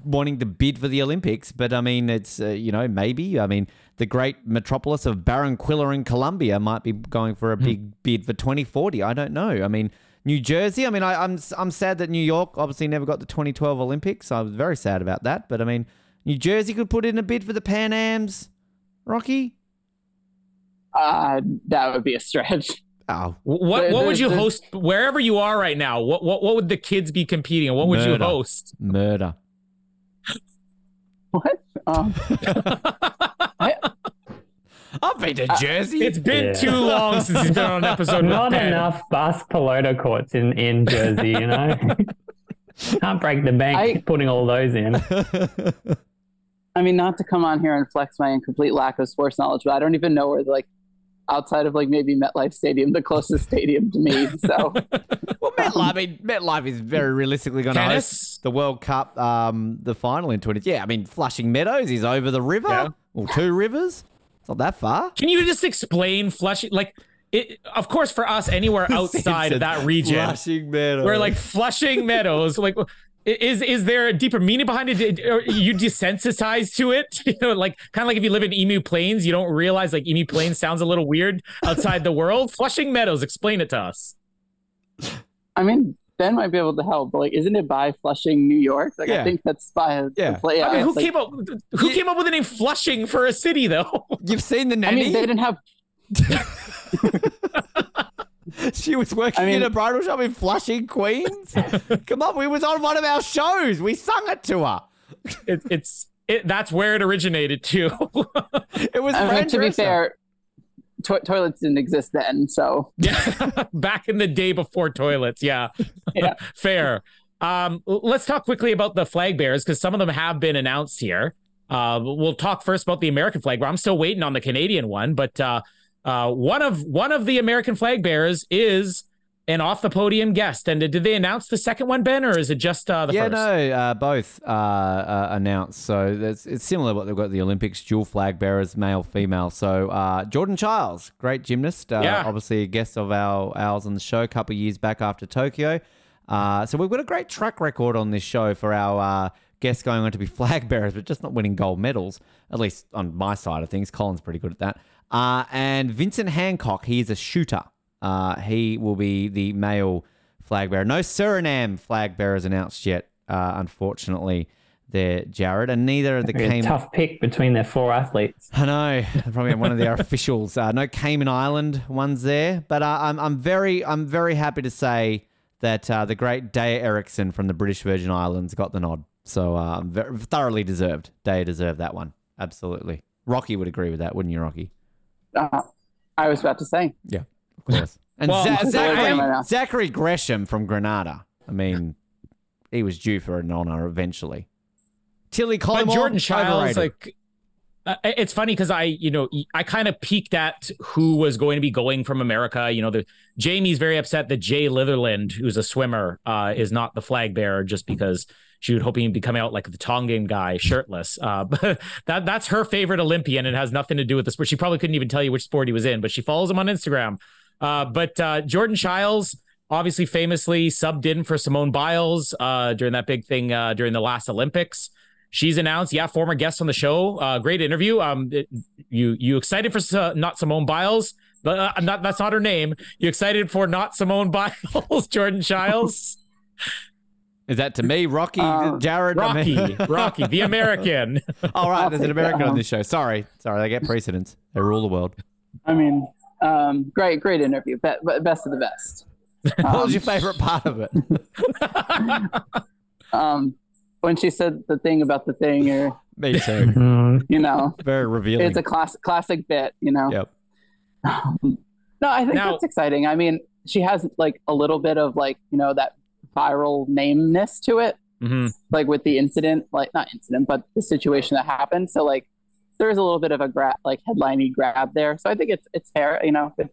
wanting to bid for the Olympics, but I mean, it's uh, you know maybe. I mean, the great metropolis of Barranquilla in Colombia might be going for a Hmm. big bid for 2040. I don't know. I mean, New Jersey. I mean, I, I'm I'm sad that New York obviously never got the 2012 Olympics. I was very sad about that. But I mean, New Jersey could put in a bid for the Pan Ams. Rocky? Uh, that would be a stretch. Oh, What There- what would you there's- host wherever you are right now? What what what would the kids be competing in? What would you host? murder. What? Um, I've been to Jersey. It's been Yeah. too long since he's been on an episode. with Not Ben. enough Basque pelota courts in, in Jersey, you know? Can't break the bank I- putting all those in. I mean, not to come on here and flex my incomplete lack of sports knowledge, but I don't even know where, like, outside of like maybe MetLife Stadium, the closest stadium to me. So well, MetLife, I mean, MetLife is very realistically going to host the World Cup, um, the final in 20. Yeah, I mean, Flushing Meadows is over the river, Yeah. or two rivers. It's not that far. Can you just explain Flushing? Like, it, of course, for us, anywhere outside of that region, Flushing Meadows. where like Flushing Meadows, like, i- is is there a deeper meaning behind it? Are you desensitized to it? You know, like kind of like if you live in Emu Plains, you don't realize like Emu Plains sounds a little weird outside the world. Flushing Meadows, explain it to us. I mean, Ben might be able to help, but like, isn't it by Flushing, New York? Like, Yeah. I think that's by Yeah. the play. I mean, who it's like- came up who came up with the name Flushing for a city though? You've seen the I mean, they didn't have. she was working I mean- in a bridal shop in Flushing, Queens. Come on, we was on one of our shows. We sung it to her. It, it's it, that's where it originated too. It was I mean, to be fair, to- toilets didn't exist then, so Yeah, back in the day before toilets. Yeah, Yeah. fair. Um, let's talk quickly about the flag bearers because some of them have been announced here. Uh, we'll talk first about the American flag bearer. I'm still waiting on the Canadian one, but uh, uh, one of one of the American flag bearers is an off the podium guest. And did they announce the second one, Ben, or is it just uh, the yeah, first? no, uh, both uh, uh, announced. So that's, it's similar to what they've got the Olympics, dual flag bearers, male, female. So uh, Jordan Chiles, great gymnast, uh, Yeah. obviously a guest of our ours on the show a couple of years back after Tokyo. Uh, so we've got a great track record on this show for our uh, guests going on to be flag bearers, but just not winning gold medals. At least on my side of things, Colin's pretty good at that. Uh, and Vincent Hancock, he is a shooter. Uh, he will be the male flag bearer. No Suriname flag bearers announced yet, uh, unfortunately, there, Jared. And neither of the A Cayman. tough pick between their four athletes. I know, probably one of their officials. Uh, no Cayman Island ones there, but uh, I'm I'm very I'm very happy to say that uh, the great Daya Erickson from the British Virgin Islands got the nod. So uh, very, thoroughly deserved. Daya deserved that one. Absolutely. Rocky would agree with that, wouldn't you, Rocky? Uh, I was about to say. Yeah, of course. And Well, Za- I Zachary, am- right now. Zachary Gresham from Grenada. I mean, he was due for an honour eventually. Tilly but Collymore, Jordan Chiles, like, uh, it's funny because I, you know, I kind of peeked at who was going to be going from America. You know, the Jamie's very upset that Jay Litherland, who's a swimmer, uh, is not the flag bearer just because she was hoping he'd be coming out like the Tongan guy, shirtless. Uh, but that that's her favorite Olympian. It has nothing to do with the sport. She probably couldn't even tell you which sport he was in, but she follows him on Instagram. Uh, but uh, Jordan Chiles, obviously famously subbed in for Simone Biles uh, during that big thing uh, during the last Olympics. She's announced, yeah, former guest on the show. Uh, great interview. Um, it- you you excited for not Simone Biles? But not that's not her name. You excited for not Simone Biles, Jordan Chiles, Is that to me, Rocky, Uh, Jared? I Rocky, mean- Rocky, the American. All right, I'll there's an American on this show. Sorry, sorry, they get precedence. They rule the world. I mean, um, great, great interview. Be- be- best of the best. what was Um, your favorite part of it? Um, when she said the thing about the thing, or Me too. You know, Very revealing. it's a class- classic bit. You know. Yep. No, I think Now- that's exciting. I mean, she has like a little bit of like you know that viral nameness to it, Mhm. like with the incident, like not incident, but the situation that happened. So like, there's a little bit of a grab, like headliney grab there. So I think it's it's fair. You know. Good,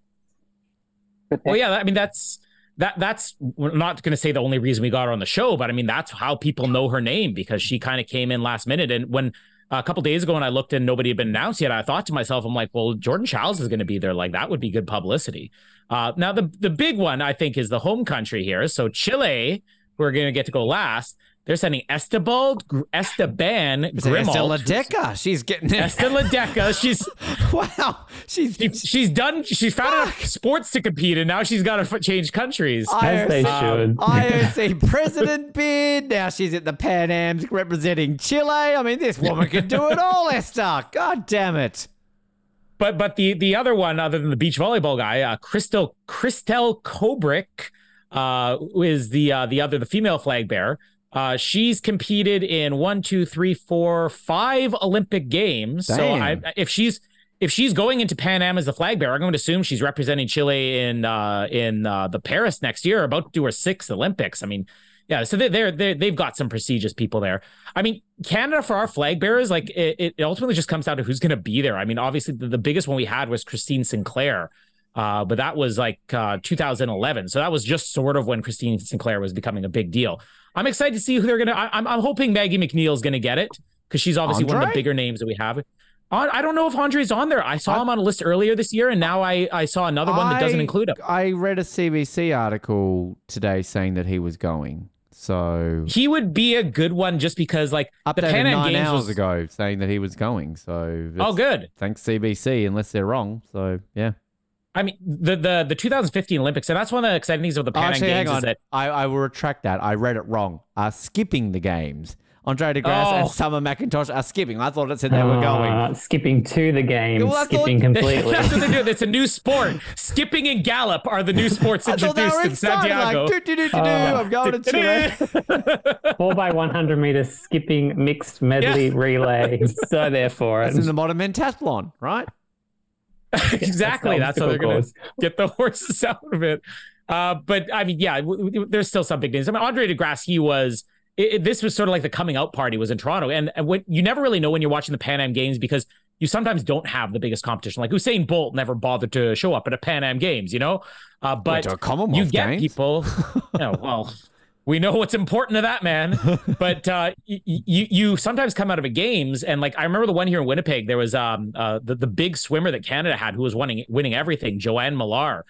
good Well, yeah, I mean that's that that's we're not going to say the only reason we got her on the show, but I mean that's how people know her name because she kind of came in last minute. And when a couple days ago when I looked and nobody had been announced yet, I thought to myself, I'm like, well, Jordan Chiles is going to be there. Like that would be good publicity. Uh, now the the big one I think is the home country here. So Chile, who are going to get to go last. They're sending Estebald, Esteban, It's Esther Grimalt. Ledecka. She's getting it. Esther Ledecka. She's wow. She's she, she's done. She's found enough sports to compete, and now she's got to f- change countries. As they IOC, should. IOC president bid. Now she's at the Pan Am's representing Chile. I mean, this woman can do it all, Esther. God damn it. But but the the other one, other than the beach volleyball guy, uh, Crystal Kristel Köbrich, uh, is the uh, the other the female flag bearer. Uh, she's competed in one, two, three, four, five Olympic games. So I, if she's if she's going into Pan Am as the flag bearer, I'm going to assume she's representing Chile in uh, in uh, the Paris next year, about to do her sixth Olympics. I mean, yeah, so they're, they're they they've got some prestigious people there. I mean, Canada for our flag bearers, like it, it ultimately just comes down to who's going to be there. I mean, obviously the, the biggest one we had was Christine Sinclair, uh, but that was like uh, 2011, so that was just sort of when Christine Sinclair was becoming a big deal. I'm excited to see who they're gonna. I, I'm I'm hoping Maggie Mac Neil is gonna get it because she's obviously one of the bigger names that we have. On, I don't know if Andre's on there. I saw him on a list earlier this year, and now I, I saw another one that doesn't include him. I read a CBC article today saying that he was going. So He would be a good one just because, like, the Pan Am nine Games hours was. ago saying that he was going. So Oh, good. Thanks CBC, unless they're wrong. So yeah. I mean, the the the 2015 Olympics, and that's one of the exciting things of the Oh, Pan Am actually, Games hang is on. that I, I will retract that. I read it wrong. Uh, skipping the games. Andre DeGrasse Oh. and Summer McIntosh are skipping. I thought it said they were going. Uh, skipping to the game, Well, I thought- skipping completely. that's what they're doing. It's a new sport. Skipping and gallop are the new sports I thought they introduced were in. Santiago. Like, do, do, do, do, do. Oh. I'm going to Chile. Four by 100 meters skipping mixed medley Yeah. relay. So there for it. It's in the modern pentathlon, right? Exactly. That's That's how they're going to get the horses out of it. Uh, but I mean, yeah, w- w- there's still some big names. I mean, Andre DeGrasse, he was. It, it- this was sort of like the coming out party was in Toronto, and, and what you never really know when you're watching the Pan Am Games because you sometimes don't have the biggest competition. Like Usain Bolt never bothered to show up at a Pan Am Games, you know. Uh, but to you get Games. people. you know, well, we know what's important to that man. But uh, you you sometimes come out of a games and like I remember the one here in Winnipeg. There was um uh, the the big swimmer that Canada had who was winning winning everything, Joanne Malar.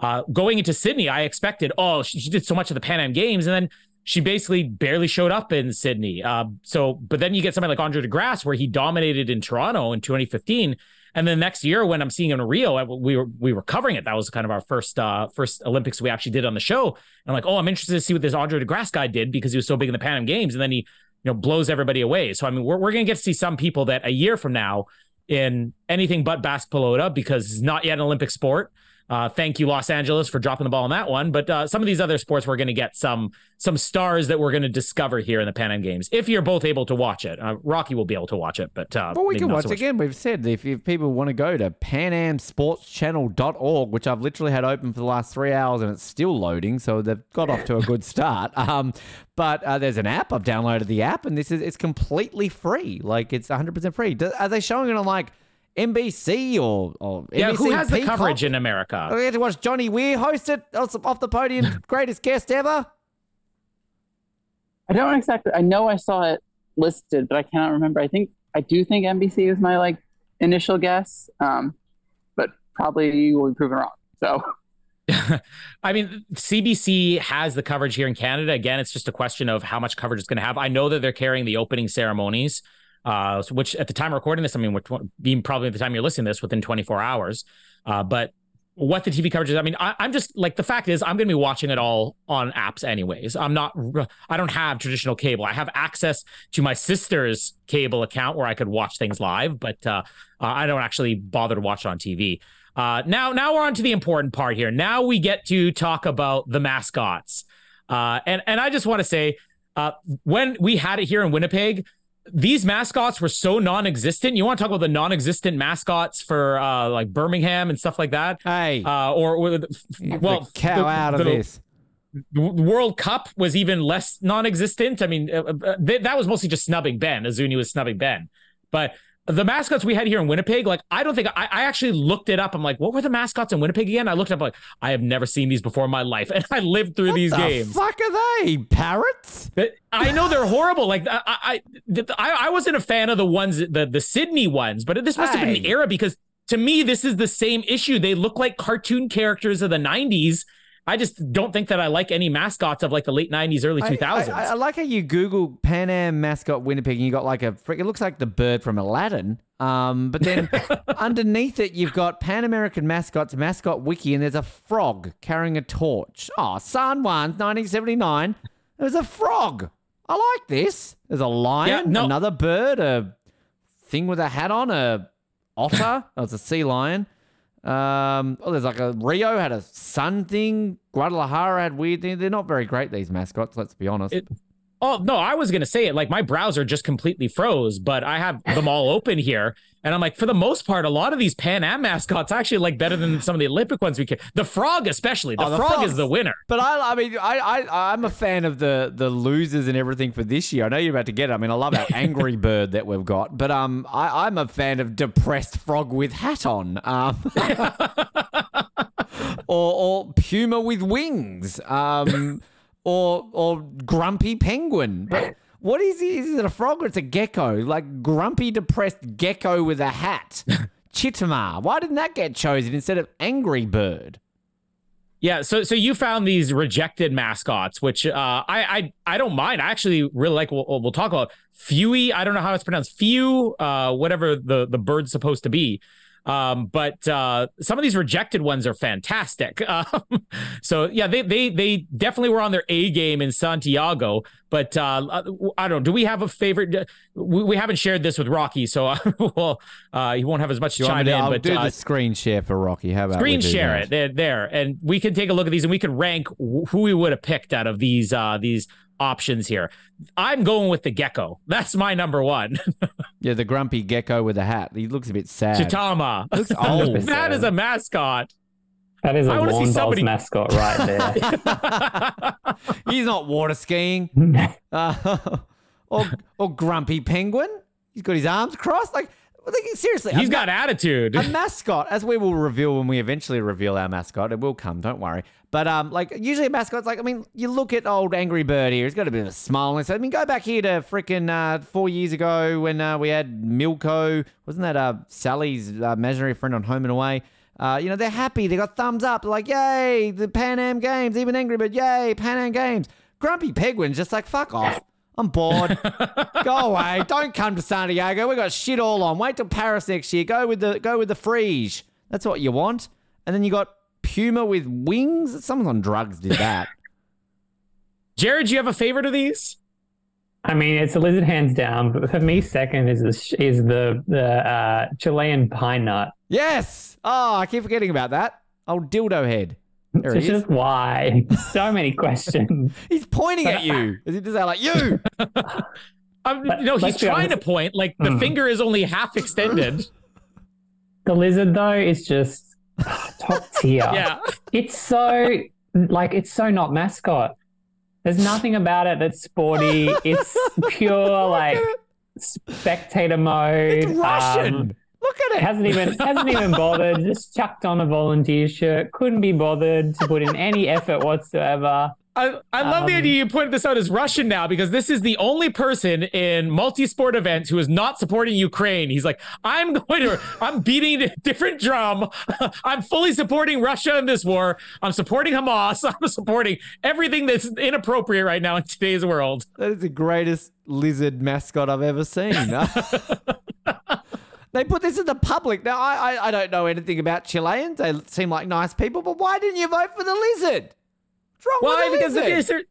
Uh, going into Sydney, I expected oh she, she did so much of the Pan Am Games and then. She basically barely showed up in Sydney. Uh, so, but then you get somebody like Andre DeGrasse, where he dominated in Toronto in 2015, and then next year, when I'm seeing in Rio, we were we were covering it. That was kind of our first uh, first Olympics we actually did on the show. And I'm like, oh, I'm interested to see what this Andre DeGrasse guy did because he was so big in the Pan Am Games, and then he you know blows everybody away. So I mean, we're we're gonna get to see some people that a year from now in anything but pelota because it's not yet an Olympic sport. Uh, thank you, Los Angeles, for dropping the ball on that one. But uh, some of these other sports, we're going to get some some stars that we're going to discover here in the Pan Am Games. If you're both able to watch it, uh, Rocky will be able to watch it. But uh, But we can watch so again. We've said if, if people want to go to panamsportschannel.org, which I've literally had open for the last three hours and it's still loading, so they've got off to a good start. Um, but uh, there's an app. I've downloaded the app, and this is it's completely free. Like it's 100% free. Do, are they showing it on like NBC or, or Yeah, who NBC has the coverage in America? We had to watch Johnny Weir host it off off the podium, greatest guest ever. I don't exactly. I know I saw it listed, but I cannot remember. I think I do think NBC is my like initial guess, um, but probably will be proven wrong. So I mean, CBC has the coverage here in Canada. Again, it's just a question of how much coverage it's going to have. I know that they're carrying the opening ceremonies, uh, which at the time of recording this, I mean, which being probably at the time you're listening to this within 24 hours. Uh, but what the TV coverage is, I mean, I, I'm just like the fact is, I'm going to be watching it all on apps anyways. I'm not, I don't have traditional cable. I have access to my sister's cable account where I could watch things live, but uh, I don't actually bother to watch it on TV. Uh, now, now we're on to the important part here. Now we get to talk about the mascots. Uh, and and I just want to say, uh, when we had it here in Winnipeg, these mascots were so non-existent. You want to talk about the non-existent mascots for uh, like Birmingham and stuff like that? Hey, Uh, or with well, the cow the- out of the- this. the World Cup was even less non-existent. I mean, uh, uh, th- that was mostly just snubbing Ben. Tazuni was snubbing Ben, but the mascots we had here in Winnipeg, like I don't think I, I actually looked it up. I'm like, what were the mascots in Winnipeg again? I looked up like I have never seen these before in my life, and I lived through these the games. fuck are they? Parrots? I know they're horrible. Like I, I, I, I wasn't a fan of the ones, the the Sydney ones, but this must have been the Hey. era because to me this is the same issue. They look like cartoon characters of the '90s. I just don't think that I like any mascots of like the late '90s, early 2000s. I, I, I like how you Google Pan Am mascot Winnipeg and you got like a freak. It looks like the bird from Aladdin. Um, but then underneath it, you've got Pan American mascots mascot wiki, and there's a frog carrying a torch. Oh, San Juan's 1979. There's a frog. I like this. There's a lion, Yeah, no. another bird, a thing with a hat on, a otter. oh, it's a sea lion. Um, oh, there's like a Rio had a sun thing. Guadalajara had weird things. They're not very great these mascots. Let's be honest. It- Oh no, I was gonna say it. Like my browser just completely froze, but I have them all open here, and I'm like, for the most part, a lot of these Pan Am mascots actually like better than some of the Olympic ones we can. The frog, especially. The, Oh, the frog frog's- is the winner. But I, I mean, I, I, I'm a fan of the the losers and everything for this year. I know you're about to get it. I mean, I love our angry bird that we've got, but um, I, I'm a fan of depressed frog with hat on, um, or or puma with wings, um, or or grumpy penguin. But what is it? Is it a frog or it's a gecko? Like grumpy depressed gecko with a hat. Chitama. Why didn't that get chosen instead of angry bird? Yeah, so so you found these rejected mascots, which uh, I I I don't mind. I actually really like. We'll, we'll talk about Fiu. I don't know how it's pronounced. Few, uh, whatever the the bird's supposed to be. Um, but uh, some of these rejected ones are fantastic. Um, so yeah, they they they definitely were on their A game in Santiago. But uh, I don't know. Do we have a favorite? We, we haven't shared this with Rocky, so uh, well, uh, he won't have as much to chime to- in. I'll but do uh, the screen share for Rocky. How about screen share it there, there, and we can take a look at these and we can rank who we would have picked out of these uh these options here. I'm going with the gecko. That's my number one. Yeah, the grumpy gecko with a hat. He looks a bit sad. Chitama. Looks old. that is a mascot. That is a I wanna see lawn somebody- mascot right there. He's not water skiing. Uh, or or grumpy penguin. He's got his arms crossed. Like, Think seriously, He's a got attitude. a mascot, as we will reveal when we eventually reveal our mascot. It will come. Don't worry. But um, like usually a mascot's like I mean, you look at old Angry Bird here. He's got a bit of a smile face. I mean, go back here to freaking uh, four years ago when uh, we had Milco. Wasn't that uh, Sally's uh, imaginary friend on Home and Away? Uh, you know, they're happy. They got thumbs up. They're like, yay, the Pan Am Games. Even Angry Bird, yay, Pan Am Games. Grumpy Penguin's just like, fuck off. I'm bored. go away. Don't come to San Diego. We got shit all on. Wait till Paris next year. Go with the go with the Phryge. That's what you want. And then you got Puma with wings. Someone on drugs did that. Jared, do you have a favorite of these? I mean, it's a lizard hands down, but for me, second is the is the the uh, Chilean pine nut. yes. Oh, I keep forgetting about that. Old dildo head. There It's just why so many questions. He's pointing at you. Is he to say, like, you. Um, But no, he's let's trying to point. Like the Mm. finger is only half extended. The lizard though is just top tier. yeah. It's so like it's so not mascot. There's nothing about it that's sporty. It's pure like spectator mode. It's Russian. Um, Look at it. hasn't even hasn't even bothered. Just chucked on a volunteer shirt. Couldn't be bothered to put in any effort whatsoever. I, I love the Um, idea you pointed this out as Russian now because this is the only person in multi-sport events who is not supporting Ukraine. He's like, I'm going to, I'm beating a different drum. I'm fully supporting Russia in this war. I'm supporting Hamas. I'm supporting everything that's inappropriate right now in today's world. That is the greatest lizard mascot I've ever seen. they put this in the public. Now, I, I, I don't know anything about Chileans. They seem like nice people, but why didn't you vote for the lizard? What's wrong Why? with the Because lizard? is there,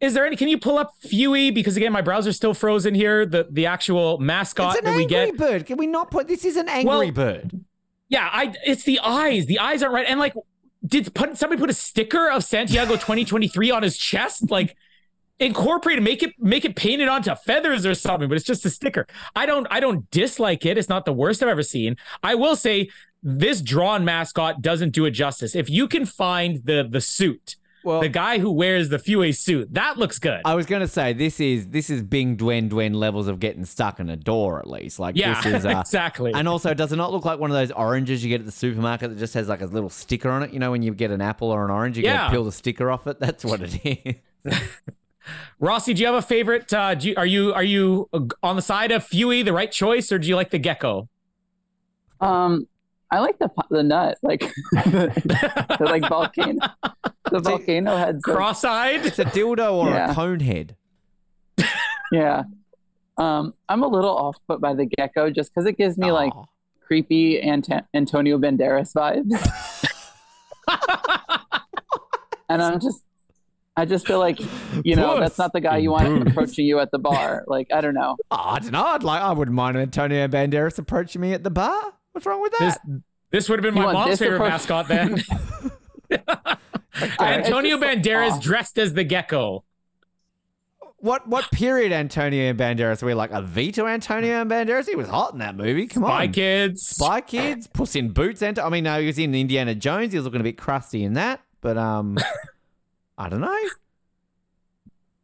is there any, can you pull up Fiu? Because again, my browser's still frozen here. The, the actual mascot it's an that we angry bird. Can we not put this is an angry Well, bird? Yeah, I it's the eyes. The eyes aren't right. And like, did put somebody put a sticker of Santiago 2023 on his chest? Like, incorporate it, make it make it painted onto feathers or something. But it's just a sticker. I don't I don't dislike it. It's not the worst I've ever seen. I will say this drawn mascot doesn't do it justice. If you can find the the suit, Well, the guy who wears the Fiu suit, that looks good. I was going to say this is this is Bing Dwen Dwen levels of getting stuck in a door at least. Like yeah, this is uh, exactly. And also, does it not look like one of those oranges you get at the supermarket that just has like a little sticker on it? You know, when you get an apple or an orange, you Yeah. gotta peel the sticker off it. That's what it is. Rossi, do you have a favorite? Uh, do you, are you are you on the side of Fiu, the right choice, or do you like the gecko? Um, I like the the nut, like the, the like volcano. the volcano head. Cross-eyed. It's a dildo or Yeah. a cone head. Yeah. Um, I'm a little off put by the gecko just because it gives me like creepy Ant- Antonio Banderas vibes. and I'm just, I just feel like, you know, Puss that's not the guy you want approaching you at the bar. Like, I don't know. Oh, I don't know. I'd like. I wouldn't mind Antonio Banderas approaching me at the bar. What's wrong with that? this would have been You my want mom's favorite approach- mascot then. I- Antonio it's just- Banderas aw. dressed as the gecko. What what period Antonio Banderas? Were we like a V to Antonio Banderas? He was hot in that movie. Come Spy on, Kids. Spy Kids, Puss in Boots. And I mean, no, he was in Indiana Jones. He was looking a bit crusty in that, but um, I don't know.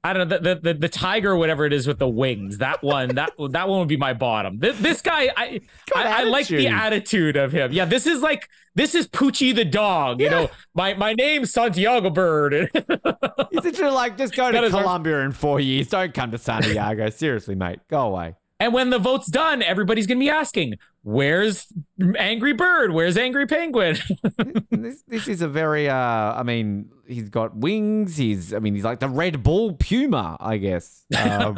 I don't know the, the the the tiger, whatever it is with the wings. That one, that that one would be my bottom. This, this guy, I I, I like the attitude. of him. Yeah, this is like this is Poochie the dog. You know, my my name's Santiago Bird. He's literally like, just go to is our- Colombia in four years. Don't come to Santiago. Seriously, mate, go away. and when the vote's done, everybody's gonna be asking, "Where's Angry Bird? Where's Angry Penguin?" this this is a very uh I mean he's got wings he's I mean he's like the Red Bull Puma I guess um,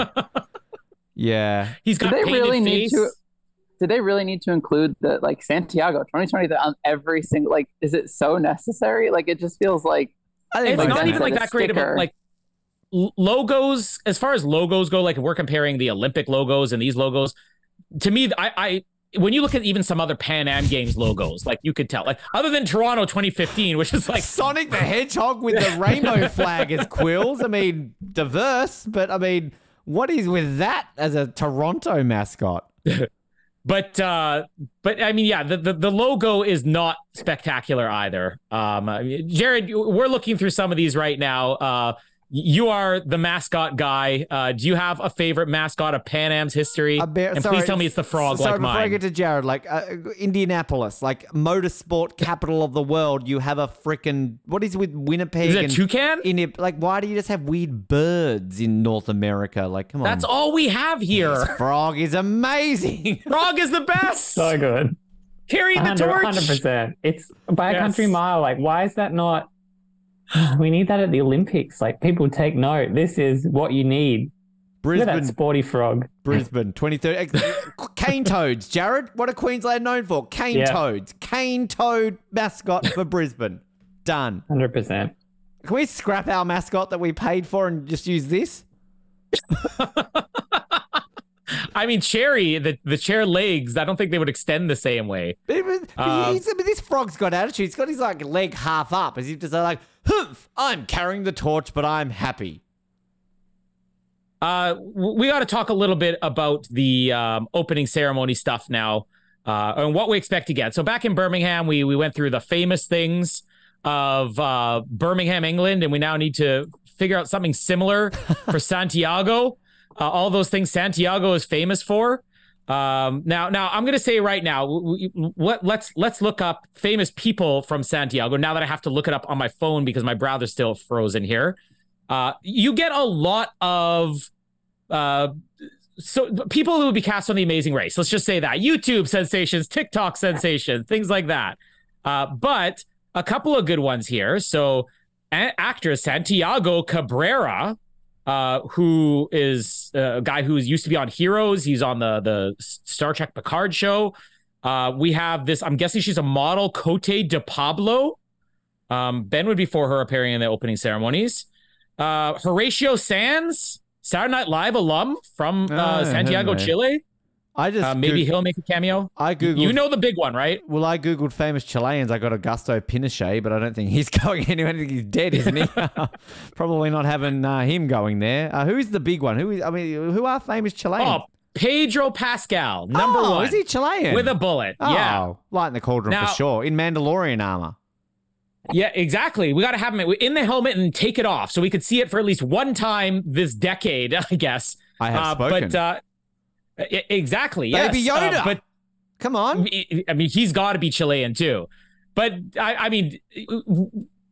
yeah he's got they really face. need to? Did they really need to include the like Santiago 2020 on every single like? Is it so necessary? Like it just feels like I think It's like not even like that great of like logos as far as logos go like if we're comparing the olympic logos and these logos to me i i when you look at even some other pan am games logos like you could tell like other than toronto 2015 which is like Sonic the Hedgehog with the rainbow flag as quills. I mean diverse but I mean what is with that as a Toronto mascot? But uh but i mean yeah the, the the logo is not spectacular either. Um jared we're looking through some of these right now. Uh you are the mascot guy. Uh, do you have a favorite mascot of Pan Am's history? A bear- and sorry, please tell me it's the frog sorry, like before mine. I get to Jared, like uh, Indianapolis, like motorsport capital of the world, you have a freaking what is with Winnipeg? Is it a and toucan? In like, why do you just have weird birds in North America? Like, come on, That's all we have here. This here. frog is amazing. Frog is the best. So good. Carrying the torch. 100%. It's by a Yes. country mile. Like, why is that not? We need that at the Olympics. Like, people take note. This is what you need. Look at that Brisbane, sporty frog. Brisbane, 2030. cane toads, Jared. What are Queensland known for? Cane Yeah. toads. Cane toad mascot for Brisbane. Done. 100%. Can we scrap our mascot that we paid for and just use this? I mean, Cherry, the, the chair legs, I don't think they would extend the same way. But- but- Um, this frog's got attitude. He's got his like leg half up, as if to say like, "Humph, I'm carrying the torch, but I'm happy." Uh, we got to talk a little bit about the um, opening ceremony stuff now uh, and what we expect to get. So back in Birmingham, we we went through the famous things of uh, Birmingham, England, and we now need to figure out something similar for Santiago. Uh, all those things Santiago is famous for. Um, now, now I'm going to say right now, what let's let's look up famous people from Santiago. Now that I have to look it up on my phone because my browser's still frozen here. Uh, you get a lot of uh, so people who would be cast on the Amazing Race. Let's just say that YouTube sensations, TikTok sensations, things like that. Uh, but a couple of good ones here. So, a- actor Santiago Cabrera, uh, who is a guy who used to be on Heroes. He's on the the Star Trek Picard show. Uh, we have this. I'm guessing she's a model, Cote de Pablo. Um, ben would be for her appearing in the opening ceremonies. Uh, Horatio Sanz, Saturday Night Live alum from uh, Ah, Santiago. Chile. I just Uh, maybe Goog- he'll make a cameo. I googled. You know the big one, right? Well, I googled famous Chileans. I got Augusto Pinochet, but I don't think he's going anywhere. I think he's dead, isn't he? Probably not having uh, him going there. Uh, who's the big one? Who is? I mean, who are famous Chileans? Oh, Pedro Pascal, number Oh, one. Is he Chilean? with a bullet? oh, Yeah, light in the cauldron Now- for sure. In Mandalorian armor. yeah, exactly. We got to have him in the helmet and take it off so we could see it for at least one time this decade, I guess. I have Uh, spoken. But uh, exactly, Baby yes. Uh, but Come on. I mean, he's got to be Chilean too. But I, I mean,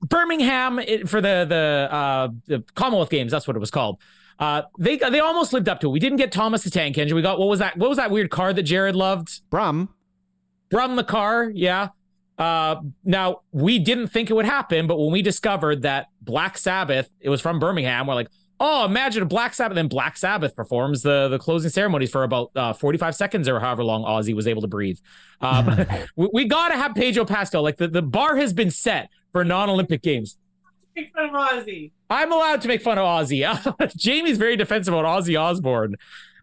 Birmingham for the the uh, the Commonwealth Games. That's what it was called. Uh, they they almost lived up to it. We didn't get Thomas the Tank Engine. We got what was that? What was that weird car that Jared loved? Brum. Brum the car, yeah. Uh, now we didn't think it would happen, but when we discovered that Black Sabbath, it was from Birmingham, we're like, oh, imagine a Black Sabbath. Then Black Sabbath performs the the closing ceremonies for about uh, 45 seconds or however long Ozzy was able to breathe. Um, we, we got to have Pedro Pascal. Like the, the bar has been set for non Olympic games. Make fun of Ozzy. I'm allowed to make fun of Ozzy. Jamie's very defensive about Ozzy Osbourne.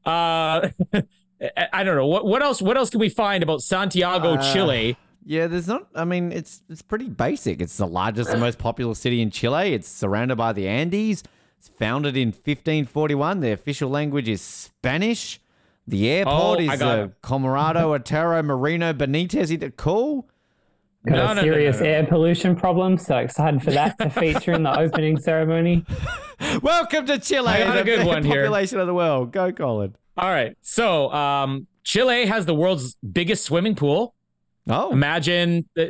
Uh, I- I don't know what what else. What else can we find about Santiago, Uh, Chile? Yeah, there's not. I mean, it's it's pretty basic. It's the largest and most popular city in Chile. It's surrounded by the Andes. It's founded in 1541. The official language is Spanish. The airport Oh, is got uh, it. Comorado Otero Marino Benitez. Is it cool? Got No, a no, no, serious no, no. air pollution problem. So excited for that to feature in the opening ceremony. Welcome to Chile. I got a good big one here. Population of the world. Go, Colin. All right. So, um, Chile has the world's biggest swimming pool. Oh, Imagine uh,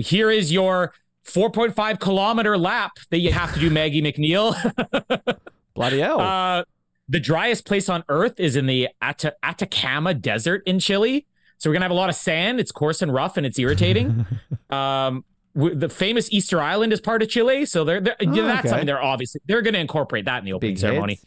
here is your 4.5 kilometer lap that you have to do, Maggie Mac Neil. bloody hell. Uh, the driest place on earth is in the Ata- Atacama Desert in Chile. So we're gonna have a lot of sand. It's coarse and rough, and it's irritating. um, w- the famous Easter Island is part of Chile, so they're, they're yeah, Oh, that's okay. something they're obviously they're gonna incorporate that in the opening Big ceremony.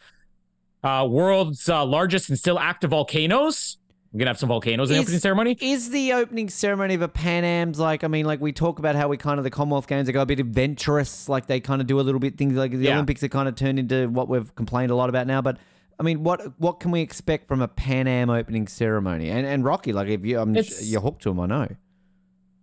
Uh, world's uh, largest and still active volcanoes. We're gonna have some volcanoes in the opening ceremony. Is the opening ceremony of a Pan Am's like? I mean, like we talk about how we kind of the Commonwealth Games they go a bit adventurous, like they kind of do a little bit things like the Yeah. Olympics are kind of turned into what we've complained a lot about now. But I mean, what what can we expect from a Pan Am opening ceremony? And and Rocky, like if you I'm, It's- you're hooked to him, I know.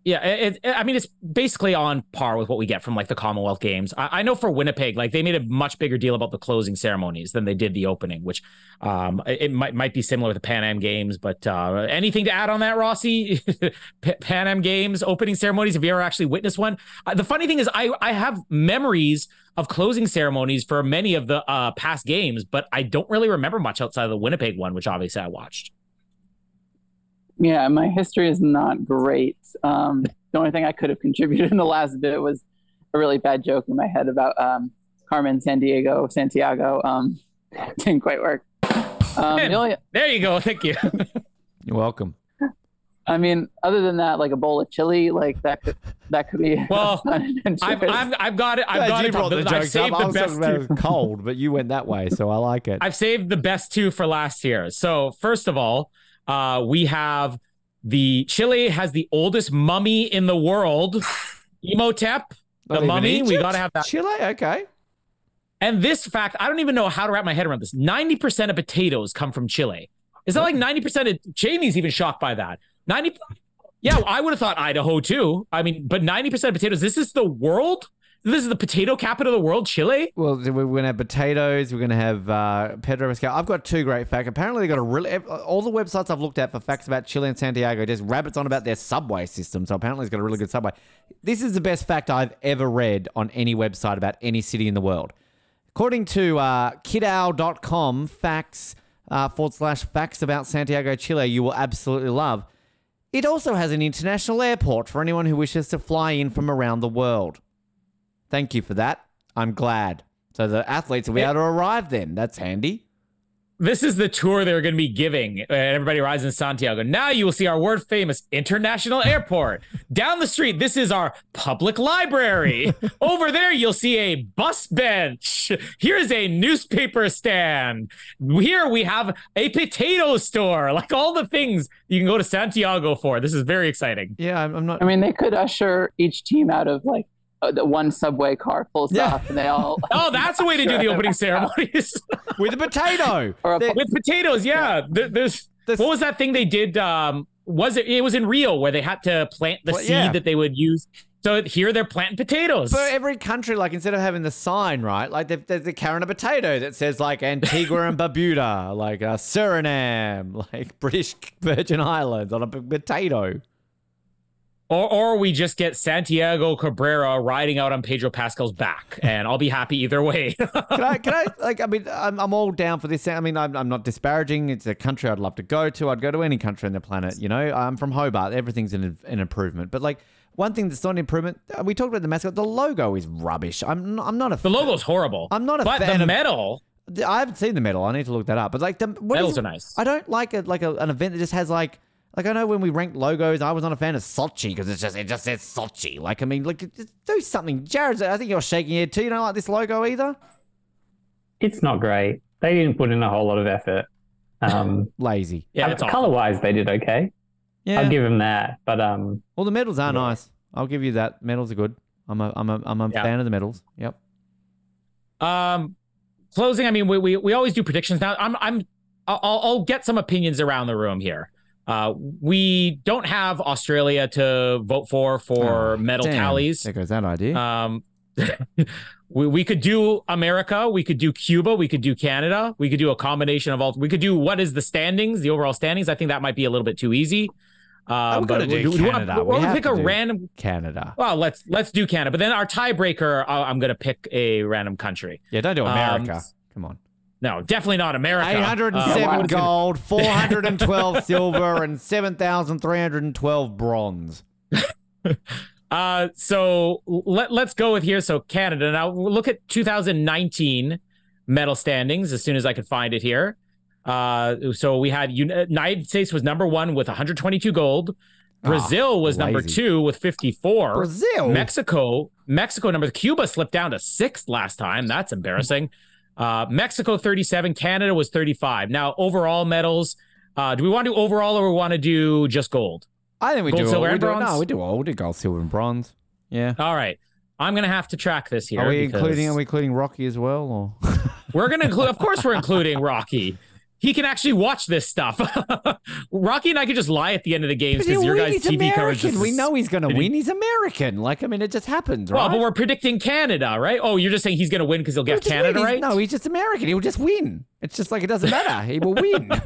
Yeah, it, it- I mean, it's basically on par with what we get from like the Commonwealth Games. I, I know for Winnipeg, like they made a much bigger deal about the closing ceremonies than they did the opening, which um, it might might be similar with the Pan Am Games. But uh, anything to add on that, Rossi? Pan Am Games opening ceremonies. Have you ever actually witnessed one? Uh, the funny thing is, I I have memories of closing ceremonies for many of the uh, past games, but I don't really remember much outside of the Winnipeg one, which obviously I watched. Yeah, my history is not great. Um, the only thing I could have contributed in the last bit was a really bad joke in my head about um, Carmen San Diego Santiago. Um, didn't quite work. Um, the only, There you go. Thank you. You're welcome. I mean, other than that, like a bowl of chili, like that could that could be. Well. I've, I've, I've got it. I've Glad got it. brought the I've saved up. I the best two. cold, but you went that way, so I like it. I've saved the best two for last year. So first of all, uh, we have the Chile has the oldest mummy in the world, Imhotep, the mummy. We got to have that. Chile, okay. And this fact, I don't even know how to wrap my head around this. Ninety percent of potatoes come from Chile. Is that like ninety percent of Jamie's even shocked by that? Ninety. Yeah, I would have thought Idaho too. I mean, but ninety percent of potatoes. This is the world. This is the potato capital of the world, Chile. Well, we're going to have potatoes. We're going to have uh, Pedro Pascal. I've got two great facts. Apparently, they got a really all the websites I've looked at for facts about Chile and Santiago just rabbits on about their subway system. So apparently, it's got a really good subway. This is the best fact I've ever read on any website about any city in the world. According to uh, kidow.com, facts uh, forward slash facts about Santiago, Chile, you will absolutely love. It also has an international airport for anyone who wishes to fly in from around the world. Thank you for that. I'm glad. So the athletes will be able to arrive then. That's handy. This is the tour they're going to be giving. Uh, everybody rides in Santiago. Now you will see our world famous international airport. Down the street, this is our public library. Over there, you'll see a bus bench. Here's a newspaper stand. Here we have a potato store. Like all the things you can go to Santiago for. This is very exciting. Yeah, I'm, I'm not. I mean, they could usher each team out of like the one subway car full Yeah. stuff, and they all. Oh, that's the way to do the opening ceremonies. with a potato. Or a They- with potatoes. Yeah, There- there's This- what was that thing they did? Um, was it? It was in Rio where they had to plant the Well, seed yeah. that they would use. So here they're planting potatoes. For every country, like instead of having the sign, right? Like they're, they're, they're carrying a potato that says like Antigua and Barbuda, like uh, Suriname, like British Virgin Islands on a potato. Or, or we just get Santiago Cabrera riding out on Pedro Pascal's back, and I'll be happy either way. Can I, can I, like, I mean, I'm, I'm all down for this. I mean, I'm, I'm not disparaging. It's a country I'd love to go to. I'd go to any country on the planet. You know, I'm from Hobart. Everything's an, an improvement. But like, one thing that's not an improvement, uh, we talked about the mascot. The logo is rubbish. I'm, not, I'm not a. the logo's horrible. I'm not a fan but the of- medal. I haven't seen the medal. I need to look that up. But like, the what Medals is- are nice. I don't like a, like a, an event that just has like Like I know when we ranked logos, I was not a fan of Sochi because it's just it just says Sochi. Like I mean, like do something. Jared, I think you're shaking your head too. You don't like this logo either. It's not great. They didn't put in a whole lot of effort. Um, Lazy. Yeah, it's color wise, they did okay. Yeah. I'll give them that. But um, well, the medals are nice. I'll give you that. Medals are good. I'm a I'm a I'm a Yeah. fan of the medals. Yep. Um, closing. I mean, we, we we always do predictions now. I'm I'm I'll, I'll I'll get some opinions around the room here. Uh, we don't have Australia to vote for for Oh, medal damn. tallies. There goes that idea. Um, we we could do America. We could do Cuba. We could do Canada. We could do a combination of all. We could do what is the standings, the overall standings. I think that might be a little bit too easy. Um, we're gonna but do we Canada. we We have pick a do random. Canada. Well, let's let's do Canada. But then our tiebreaker, I- I'm going to pick a random country. Yeah, don't do Um, America. Come on. No, definitely not America. 807 Uh, what was it? gold, 412 silver, and 7,312 bronze. Uh, so let let's go with here. So Canada. Now look at 2019 medal standings as soon as I could find it here. Uh, so we had United States was number one with 122 gold. Brazil was number two with 54. Brazil? Mexico, Mexico number. Cuba slipped down to sixth last time. That's embarrassing. Uh, Mexico 37. Canada was 35. Now overall medals. Uh, do we want to do overall or we want to do just gold? I think we Gold, do silver, all. We and do, bronze? no, we do all. We do gold, silver, and bronze. Yeah. All right. I'm gonna have to track this here. Are we because- including? Are we including Rocky as well? Or We're gonna include. Of course, we're including Rocky. He can actually watch this stuff. Rocky and I could just lie at the end of the games because your guys' TV coverage. Is- We know he's going to win. He's American. Like I mean, it just happens, Well, but we're predicting Canada, right? Oh, you're just saying he's gonna win because he'll get Canada, right? No, he's just American. He'll just win. It's just like it doesn't matter. He will win.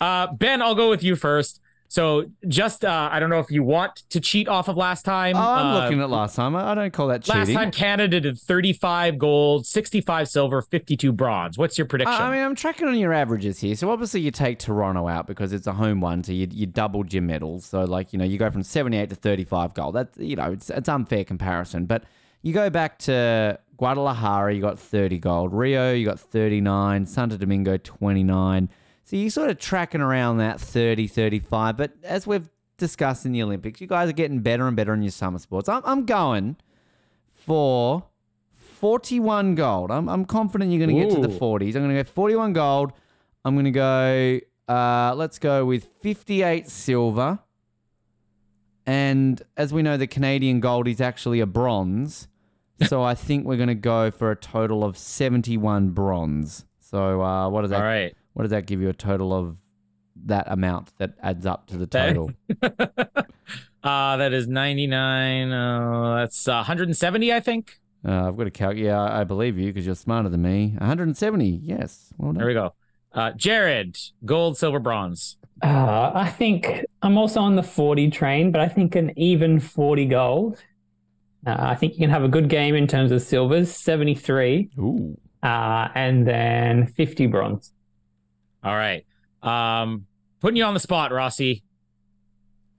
Uh, ben, I'll go with you first. So, just uh, I don't know if you want to cheat off of last time. Oh, I'm Uh, looking at last time. I don't call that cheating. Last time Canada did 35 gold, 65 silver, 52 bronze. What's your prediction? I I mean, I'm tracking on your averages here. So obviously, you take Toronto out because it's a home one, so you you doubled your medals. So like you know, you go from 78 to 35 gold. That's you know, it's it's unfair comparison. But you go back to Guadalajara, you got 30 gold. Rio, you got 39. Santo Domingo, 29. So you're sort of tracking around that 30, 35. But as we've discussed in the Olympics, you guys are getting better and better in your summer sports. I'm, I'm going for 41 gold. I'm, I'm confident you're going to get to the 40s. I'm going to go 41 gold. I'm going to go, uh, let's go with 58 silver. And as we know, the Canadian gold is actually a bronze. So I think we're going to go for a total of 71 bronze. So uh, what does that? All right. What does that give you? A total of that amount that adds up to the total. Uh, that is 99. Uh, that's uh, 170, I think. Uh, I've got to calculate. Yeah, I I believe you because you're smarter than me. 170. Yes. Well done. There we go. Uh, Jared, gold, silver, bronze. Uh, I think I'm also on the 40 train, but I think an even 40 gold. Uh, I think you can have a good game in terms of silvers, 73, Ooh. uh, and then 50 bronze. All right. Um, putting you on the spot, Rossi.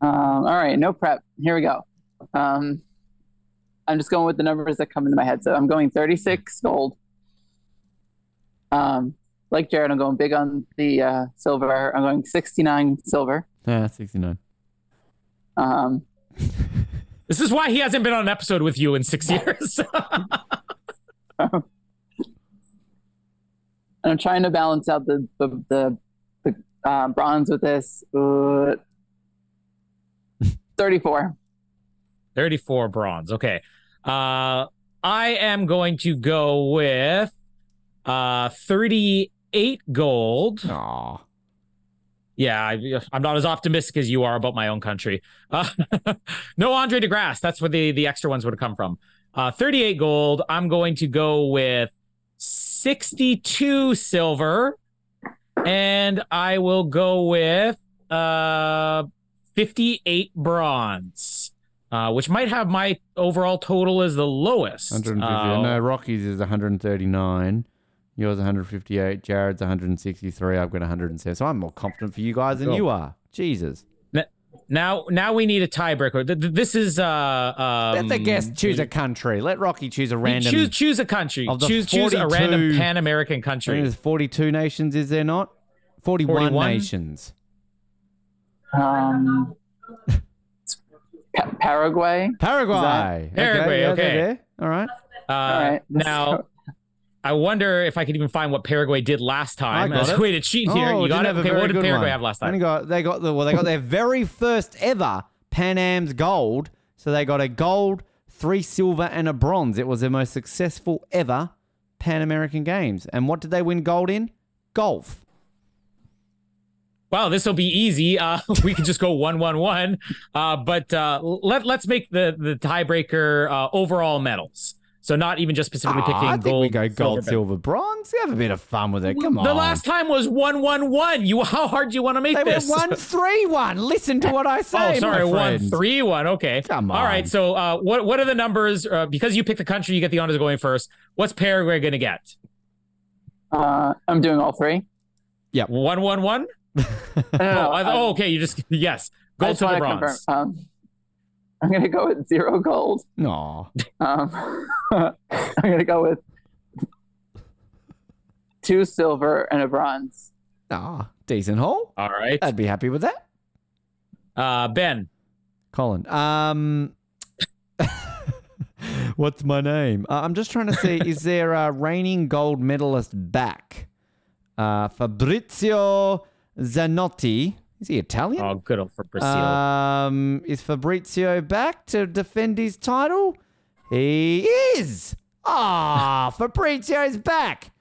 Um, all right, no prep. Here we go. Um, I'm just going with the numbers that come into my head. So I'm going 36 gold. Um, like Jared, I'm going big on the uh, silver. I'm going 69 silver. Yeah, 69. Um, This is why he hasn't been on an episode with you in six years. and I'm trying to balance out the the the, the uh, bronze with this. Uh, 34. 34 bronze. Okay. Uh, I am going to go with uh 38 gold. Aw. Yeah, I, I'm not as optimistic as you are about my own country. Uh, no Andre De Grasse. That's where the, the extra ones would have come from. Uh, 38 gold. I'm going to go with 62 silver. And I will go with uh, 58 bronze, uh, which might have my overall total as the lowest. 150. Uh, no, Rocky's is 139. Yours 158. Jared's 163. I've got 107. So I'm more confident for you guys than Cool. you are. Jesus. Now, now we need a tiebreaker. Th- th- This is uh, Let um, the guest choose a country. Let Rocky choose a random. Choose choose a country. Of the Choose choose a random Pan American country. There's 42 nations, is there not? 41, 41? nations. Um, Pa- Paraguay. Paraguay. Paraguay, yeah, okay. they're. All right. Uh, All right. Now, I wonder if I could even find what Paraguay did last time. I got it. way to cheat here. Oh, you got it. Okay, what did Paraguay one. have last time? Only got they got the well they got their very first ever Pan Am's gold. So they got a gold, three silver, and a bronze. It was their most successful ever Pan American Games. And what did they win gold in? Golf. Wow, this will be easy. Uh, we could just go one, one, one. Uh, but uh, let let's make the the tiebreaker uh, overall medals. So not even just specifically Ah, picking I think gold, we go gold, silver, silver, bronze. Have a bit of fun with it. Come on. The last time was one, one, one. You how hard do you want to make this? they this? went one three one. Listen to what I say. Oh, sorry, my one friend. three one. Okay, Come on. All right. So, uh, what what are the numbers? Uh, because you pick the country, you get the honors of going first. What's Paraguay going to get? Uh, I'm doing all three. Yeah. One one one. No, no, Oh, no, I- I'm- oh, okay. You just yes. I Gold, just silver, wanna bronze. confirm, Um, I'm gonna go with zero gold. No. Um, I'm gonna go with two silver and a bronze. Ah, decent haul. All right. I'd be happy with that. Uh, ben. Colin. Um, what's my name? Uh, I'm just trying to see. is there a reigning gold medalist back? Uh, Fabrizio Zanotti. Is he Italian? Oh, good old for Brazil. Um, is Fabrizio back to defend his title? He is. Ah, Fabrizio's back.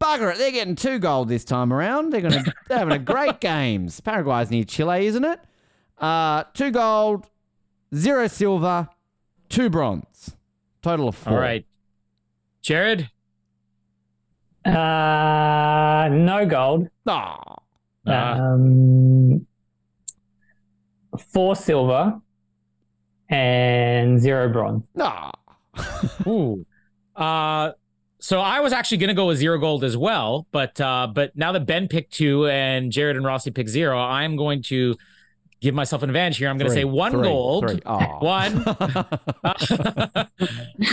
Bugger it, they're getting two gold this time around. They're gonna they're having a great games. Paraguay's near Chile, isn't it? Uh, two gold, zero silver, two bronze. Total of four. All right. Jared. Uh, no gold. Ah, Uh, Um, four silver and zero bronze. ah. Ooh. Uh, so I was actually going to go with zero gold as well, but uh, but now that Ben picked two and Jared and Rossi picked zero, I'm going to give myself an advantage here. I'm going to say one three, gold, three. One,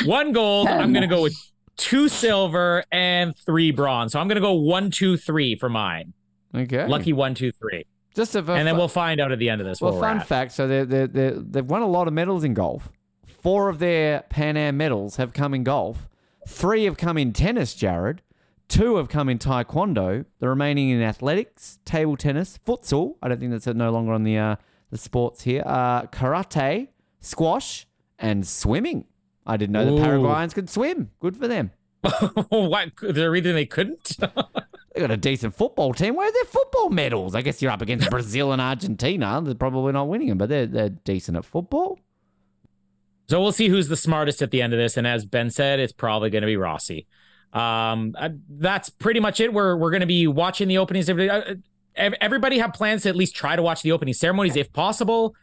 one gold. I'm going to go with two silver and three bronze. So I'm going to go one, two, three for mine. Okay. Lucky one, two, three, Just a, and then we'll find out at the end of this. Well, fun fact. So they they they they've won a lot of medals in golf. Four of their Pan Am medals have come in golf. Three have come in tennis, Jared. Two have come in taekwondo. The remaining in athletics, table tennis, futsal. I don't think that's no longer on the uh, the sports here. Uh, karate, squash, and swimming. I didn't know Ooh. the Paraguayans could swim. Good for them. what? Is there a reason they couldn't? They got a decent football team. Where are their football medals? I guess you're up against Brazil and Argentina. They're probably not winning them, but they're they're decent at football. So we'll see who's the smartest at the end of this. And as Ben said, it's probably going to be Rossi. Um, uh, that's pretty much it. We're we're going to be watching the openings. Every- uh, Everybody have plans to at least try to watch the opening ceremonies if possible.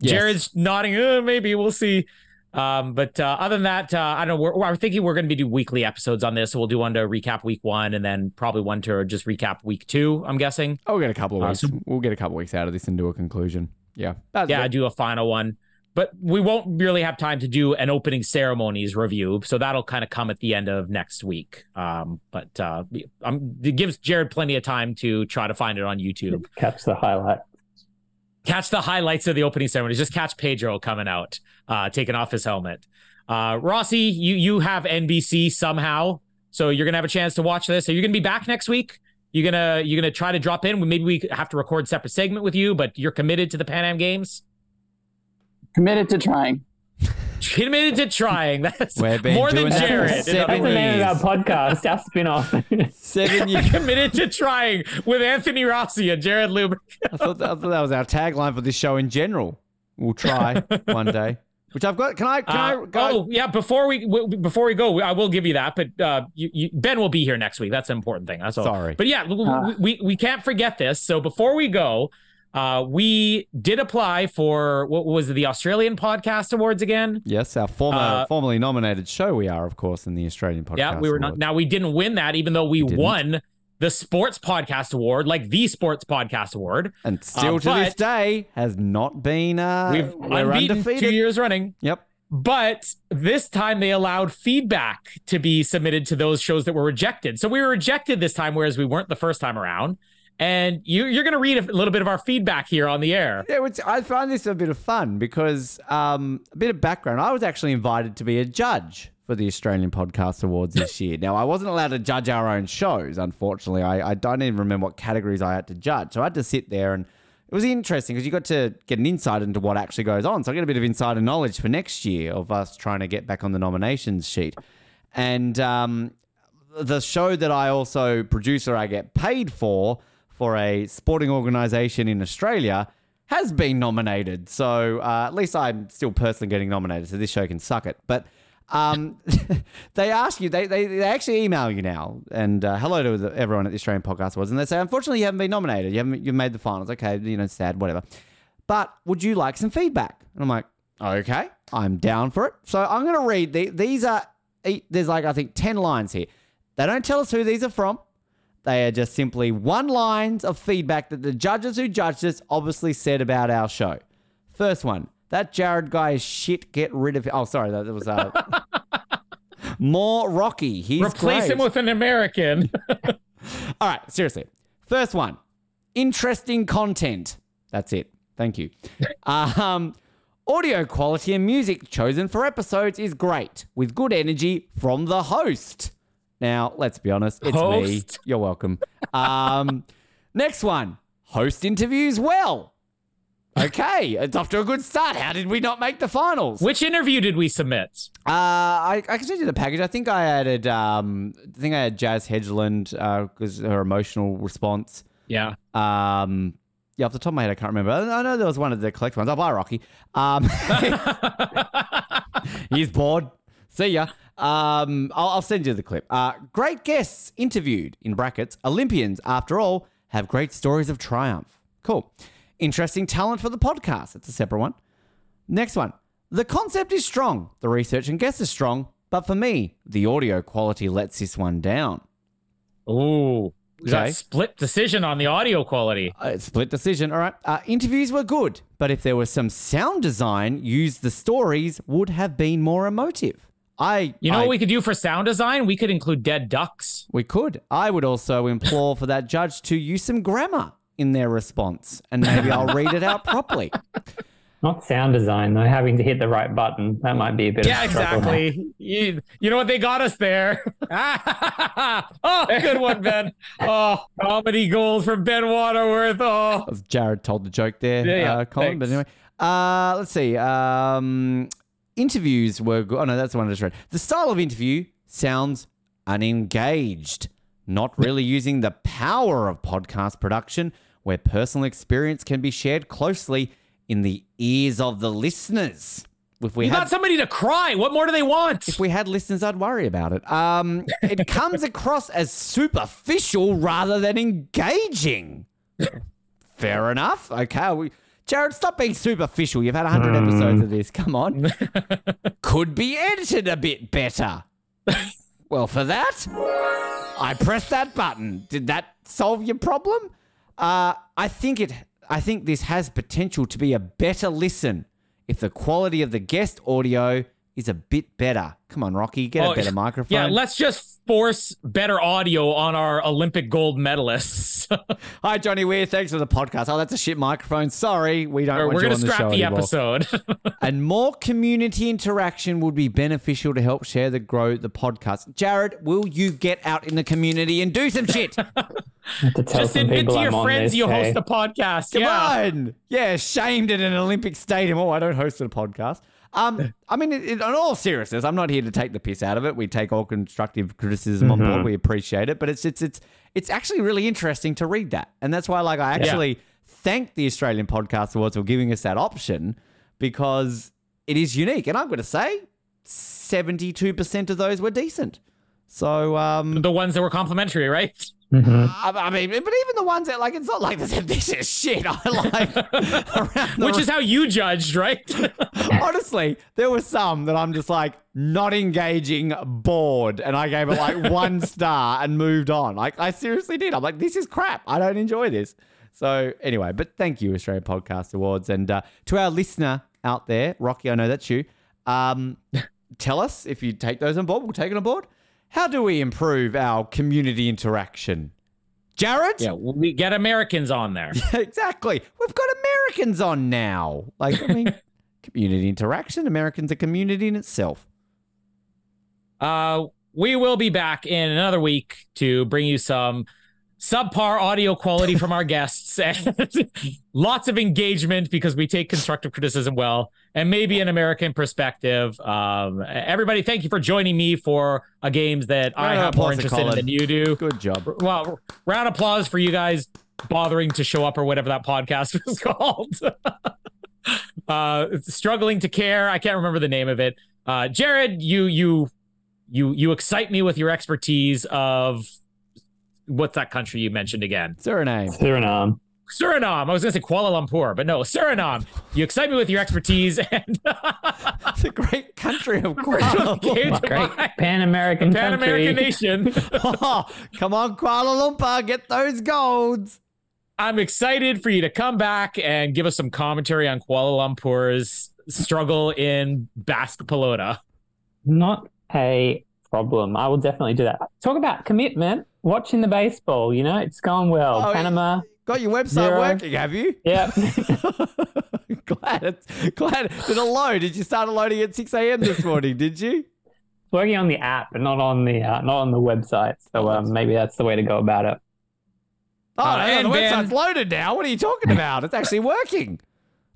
Yes. Jared's nodding. Uh, maybe we'll see. Um, but uh, other than that, uh, I don't know. We're, we're thinking we're going to be do weekly episodes on this. So we'll do one to recap week one, and then probably one to just recap week two. I'm guessing. Oh, we'll get a couple of Uh, weeks. so- we'll get a couple of weeks out of this and do a conclusion. Yeah. That's yeah, it. do a final one. But we won't really have time to do an opening ceremonies review, so that'll kind of come at the end of next week. Um, but uh, um, it gives Jared plenty of time to try to find it on YouTube. Catch the highlight. Catch the highlights of the opening ceremonies. Just catch Pedro coming out, uh, taking off his helmet. Uh, Rossi, you you have NBC somehow, so you're gonna have a chance to watch this. Are you gonna be back next week? You're gonna you're gonna try to drop in. Maybe we have to record separate segment with you, but you're committed to the Pan Am Games. Committed to trying. Committed to trying. That's more than doing that for Jared. seven other That's the name years. of our podcast, our spin-off. Seven years. committed to trying with Anthony Rossi and Jared Luber. I thought, that, I thought that was our tagline for this show in general. We'll try one day. Which I've got. Can I? Can Uh, I? Can oh yeah, before we w- before we go, I will give you that. But uh, you, you, Ben will be here next week. That's an important thing. That's all. Sorry. But yeah, w- Ah. we, we can't forget this. So before we go, uh, we did apply for what was it, the Australian Podcast Awards again? yes, our former, Uh, formerly nominated show. We are, of course, in the Australian podcast. yeah, we were not. Now we didn't win that, even though we, We didn't. won the Sports Podcast Award, like the Sports Podcast Award. and still uh, to this day has not been. Uh, We've we're unbeaten undefeated. two years running. Yep. But this time they allowed feedback to be submitted to those shows that were rejected. So we were rejected this time, whereas we weren't the first time around. and you, you're going to read a little bit of our feedback here on the air. Yeah, which I find this a bit of fun because um, a bit of background. I was actually invited to be a judge for the Australian Podcast Awards this year. Now, I wasn't allowed to judge our own shows, unfortunately. I, I don't even remember what categories I had to judge. So I had to sit there and it was interesting because you got to get an insight into what actually goes on. So I get a bit of insider knowledge for next year of us trying to get back on the nominations sheet. And um, the show that I also produce or I get paid for, for a sporting organization in Australia, has been nominated. So uh, at least I'm still personally getting nominated. So this show can suck it. But um, they ask you, they, they, they actually email you now, and uh, hello to the, everyone at the Australian Podcast Awards, and they say, unfortunately, you haven't been nominated. You haven't, you've made the finals. Okay, you know, sad, whatever. But would you like some feedback? And I'm like, okay, I'm down for it. So I'm going to read the, these are, there's like, I think 10 lines here. They don't tell us who these are from. They are just simply one lines of feedback that the judges who judged us obviously said about our show. First one. That Jared guy is shit. Get rid of him. Oh, sorry, that was uh, more Rocky. He's Replace great. him with an American. All right, seriously. First one. Interesting content. That's it. Thank you. um, audio quality and music chosen for episodes is great, with good energy from the host. Now, let's be honest, it's me. You're welcome. Um, next one. Host interviews well. Okay, it's off to a good start. How did we not make the finals? Which interview did we submit? Uh, I, I can send you the package. I think I added, um, I think I had Jazz Hedgeland because her emotional response. Yeah. Um, yeah, off the top of my head, I can't remember. I I know there was one of the collect ones. I'll buy Rocky. Um, he's bored. See ya. Um, I'll, I'll send you the clip. Uh, great guests interviewed in brackets. Olympians, after all, have great stories of triumph. Cool. Interesting talent for the podcast. It's a separate one. Next one. The concept is strong. The research and guests are strong. But for me, the audio quality lets this one down. Ooh. Okay. a split decision on the audio quality. Uh, split decision. All right. Uh, interviews were good, but if there was some sound design used, the stories would have been more emotive. I, You know I- what we could do for sound design? We could include dead ducks. we could. I would also implore for that judge to use some grammar in their response, and maybe I'll read it out properly. Not sound design though. Having to hit the right button that might be a bit. Yeah, of a struggle. exactly. You, you know what? They got us there. oh, good one, Ben. Oh, comedy gold from Ben Waterworth. Oh, Jared told the joke there, Yeah, yeah, uh, Colin. But anyway, uh, let's see. Um, interviews were good. Oh no, that's the one I just read. The style of interview sounds unengaged, not really using the power of podcast production, where personal experience can be shared closely in the ears of the listeners. If we you had got somebody to cry. What more do they want? if we had listeners, I'd worry about it. Um, it comes across as superficial rather than engaging. Fair enough. Okay. We, Jared, stop being superficial. You've had 100 episodes of this. Come on. Could be edited a bit better. well, for that, I pressed that button. Did that solve your problem? Uh, I think it. I think this has potential to be a better listen if the quality of the guest audio is a bit better. Come on, Rocky, get Oh, a better microphone. Yeah, let's just force better audio on our Olympic gold medalists. Hi, Johnny Weir. Thanks for the podcast. Oh, that's a shit microphone. Sorry, we don't. We're gonna on the scrap show the episode. and more community interaction would be beneficial to help share the grow the podcast. Jared, will you get out in the community and do some shit? Come I have to just some admit to your I'm friends you host a podcast. yeah. on. Yeah, shamed at an Olympic stadium. Oh, I don't host a podcast. Um, I mean, in, in all seriousness, I'm not here to take the piss out of it. We take all constructive criticism on board. We appreciate it, but it's it's it's it's actually really interesting to read that, and that's why, like, I actually thank the Australian Podcast Awards for giving us that option because it is unique, and I'm going to say 72 percent of those were decent. So, um, The ones that were complimentary, right? I, I mean, but even the ones that like, it's not like they said this is shit. I like around the Which is how you judged, right? Honestly, there were some that I'm just like not engaging, bored, and I gave it like one star and moved on. Like I seriously did. I'm like, this is crap. I don't enjoy this. So anyway, but thank you, Australian Podcast Awards, and uh, to our listener out there, Rocky. I know that's you. Um, tell us if you take those on board. We'll take it on board. How do we improve our community interaction? Jared? Yeah, we get Americans on there. exactly. We've got Americans on now. Like, I mean, community interaction. Americans a community in itself. Uh, we will be back in another week to bring you some subpar audio quality from our guests and lots of engagement because we take constructive criticism well and maybe an American perspective. Um, everybody, thank you for joining me for a games that I Round of have more applause interest in than you do. Good job. Well, round of applause for you guys bothering to show up or whatever that podcast was called. uh, struggling to care. I can't remember the name of it. Uh, Jared, you you you you excite me with your expertise of what's that country you mentioned again? Suriname. Suriname. Suriname. I was going to say Kuala Lumpur, but no, Suriname. You excite me with your expertise and It's a great country of Kuala came to Great Pan American Pan American nation. Oh, come on, Kuala Lumpur, get those golds. I'm excited for you to come back and give us some commentary on Kuala Lumpur's struggle in Basque Pelota. Not a problem. I will definitely do that. Talk about commitment. Watching the baseball, you know, it's going well. Oh, Panama. Got your website Zero. working, have you? Yeah. glad it's glad. Did it load? Did you start loading at 6 a.m. this morning? Did you? working on the app, but not on the uh, not on the website. So um, maybe that's the way to go about it. Oh, Uh, no, and the Ben- website's loaded now. What are you talking about? It's actually working.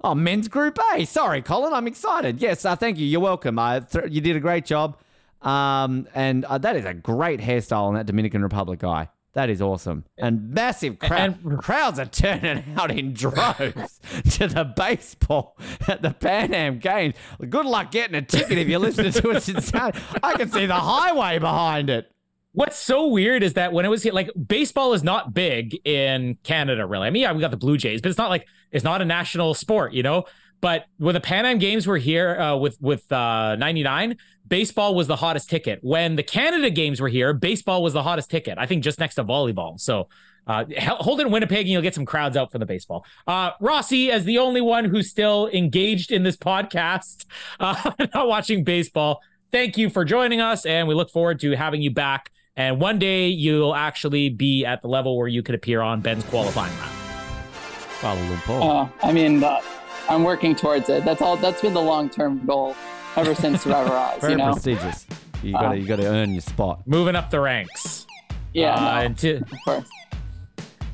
Oh, men's group A. Sorry, Colin. I'm excited. Yes, uh, thank you. You're welcome. Uh, th- you did a great job. Um, and uh, that is a great hairstyle on that Dominican Republic guy. That is awesome. And massive crowd. And- crowds are turning out in droves to the baseball at the Pan Am Games. Good luck getting a ticket if you're listening to us in sound. I can see the highway behind it. What's so weird is that when it was here, like baseball is not big in Canada, really. I mean, yeah, we got the Blue Jays, but it's not like it's not a national sport, you know. But when the Pan Am Games were here uh, with with uh, '99, baseball was the hottest ticket. When the Canada Games were here, baseball was the hottest ticket. I think just next to volleyball. So. Uh, hold it in Winnipeg and you'll get some crowds out for the baseball. Uh, Rossi, as the only one who's still engaged in this podcast, uh, not watching baseball, thank you for joining us. And we look forward to having you back. And one day you'll actually be at the level where you could appear on Ben's qualifying lap. Kuala Lumpur. Uh, I mean, uh, I'm working towards it. That's all. That's been the long term goal ever since Survivor Oz. Very You know. prestigious. You got to you got to earn your spot. Moving up the ranks. Yeah. Uh, no, until, of course.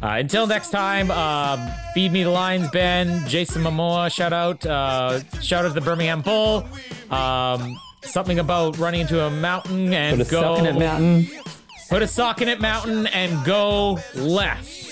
uh, until next time, um, feed me the lines, Ben. Jason Momoa, shout out. Uh, shout out to the Birmingham Bull. Um, something about running into a mountain and Put a go. sock in it, mountain. Put a sock in it, mountain, and go left.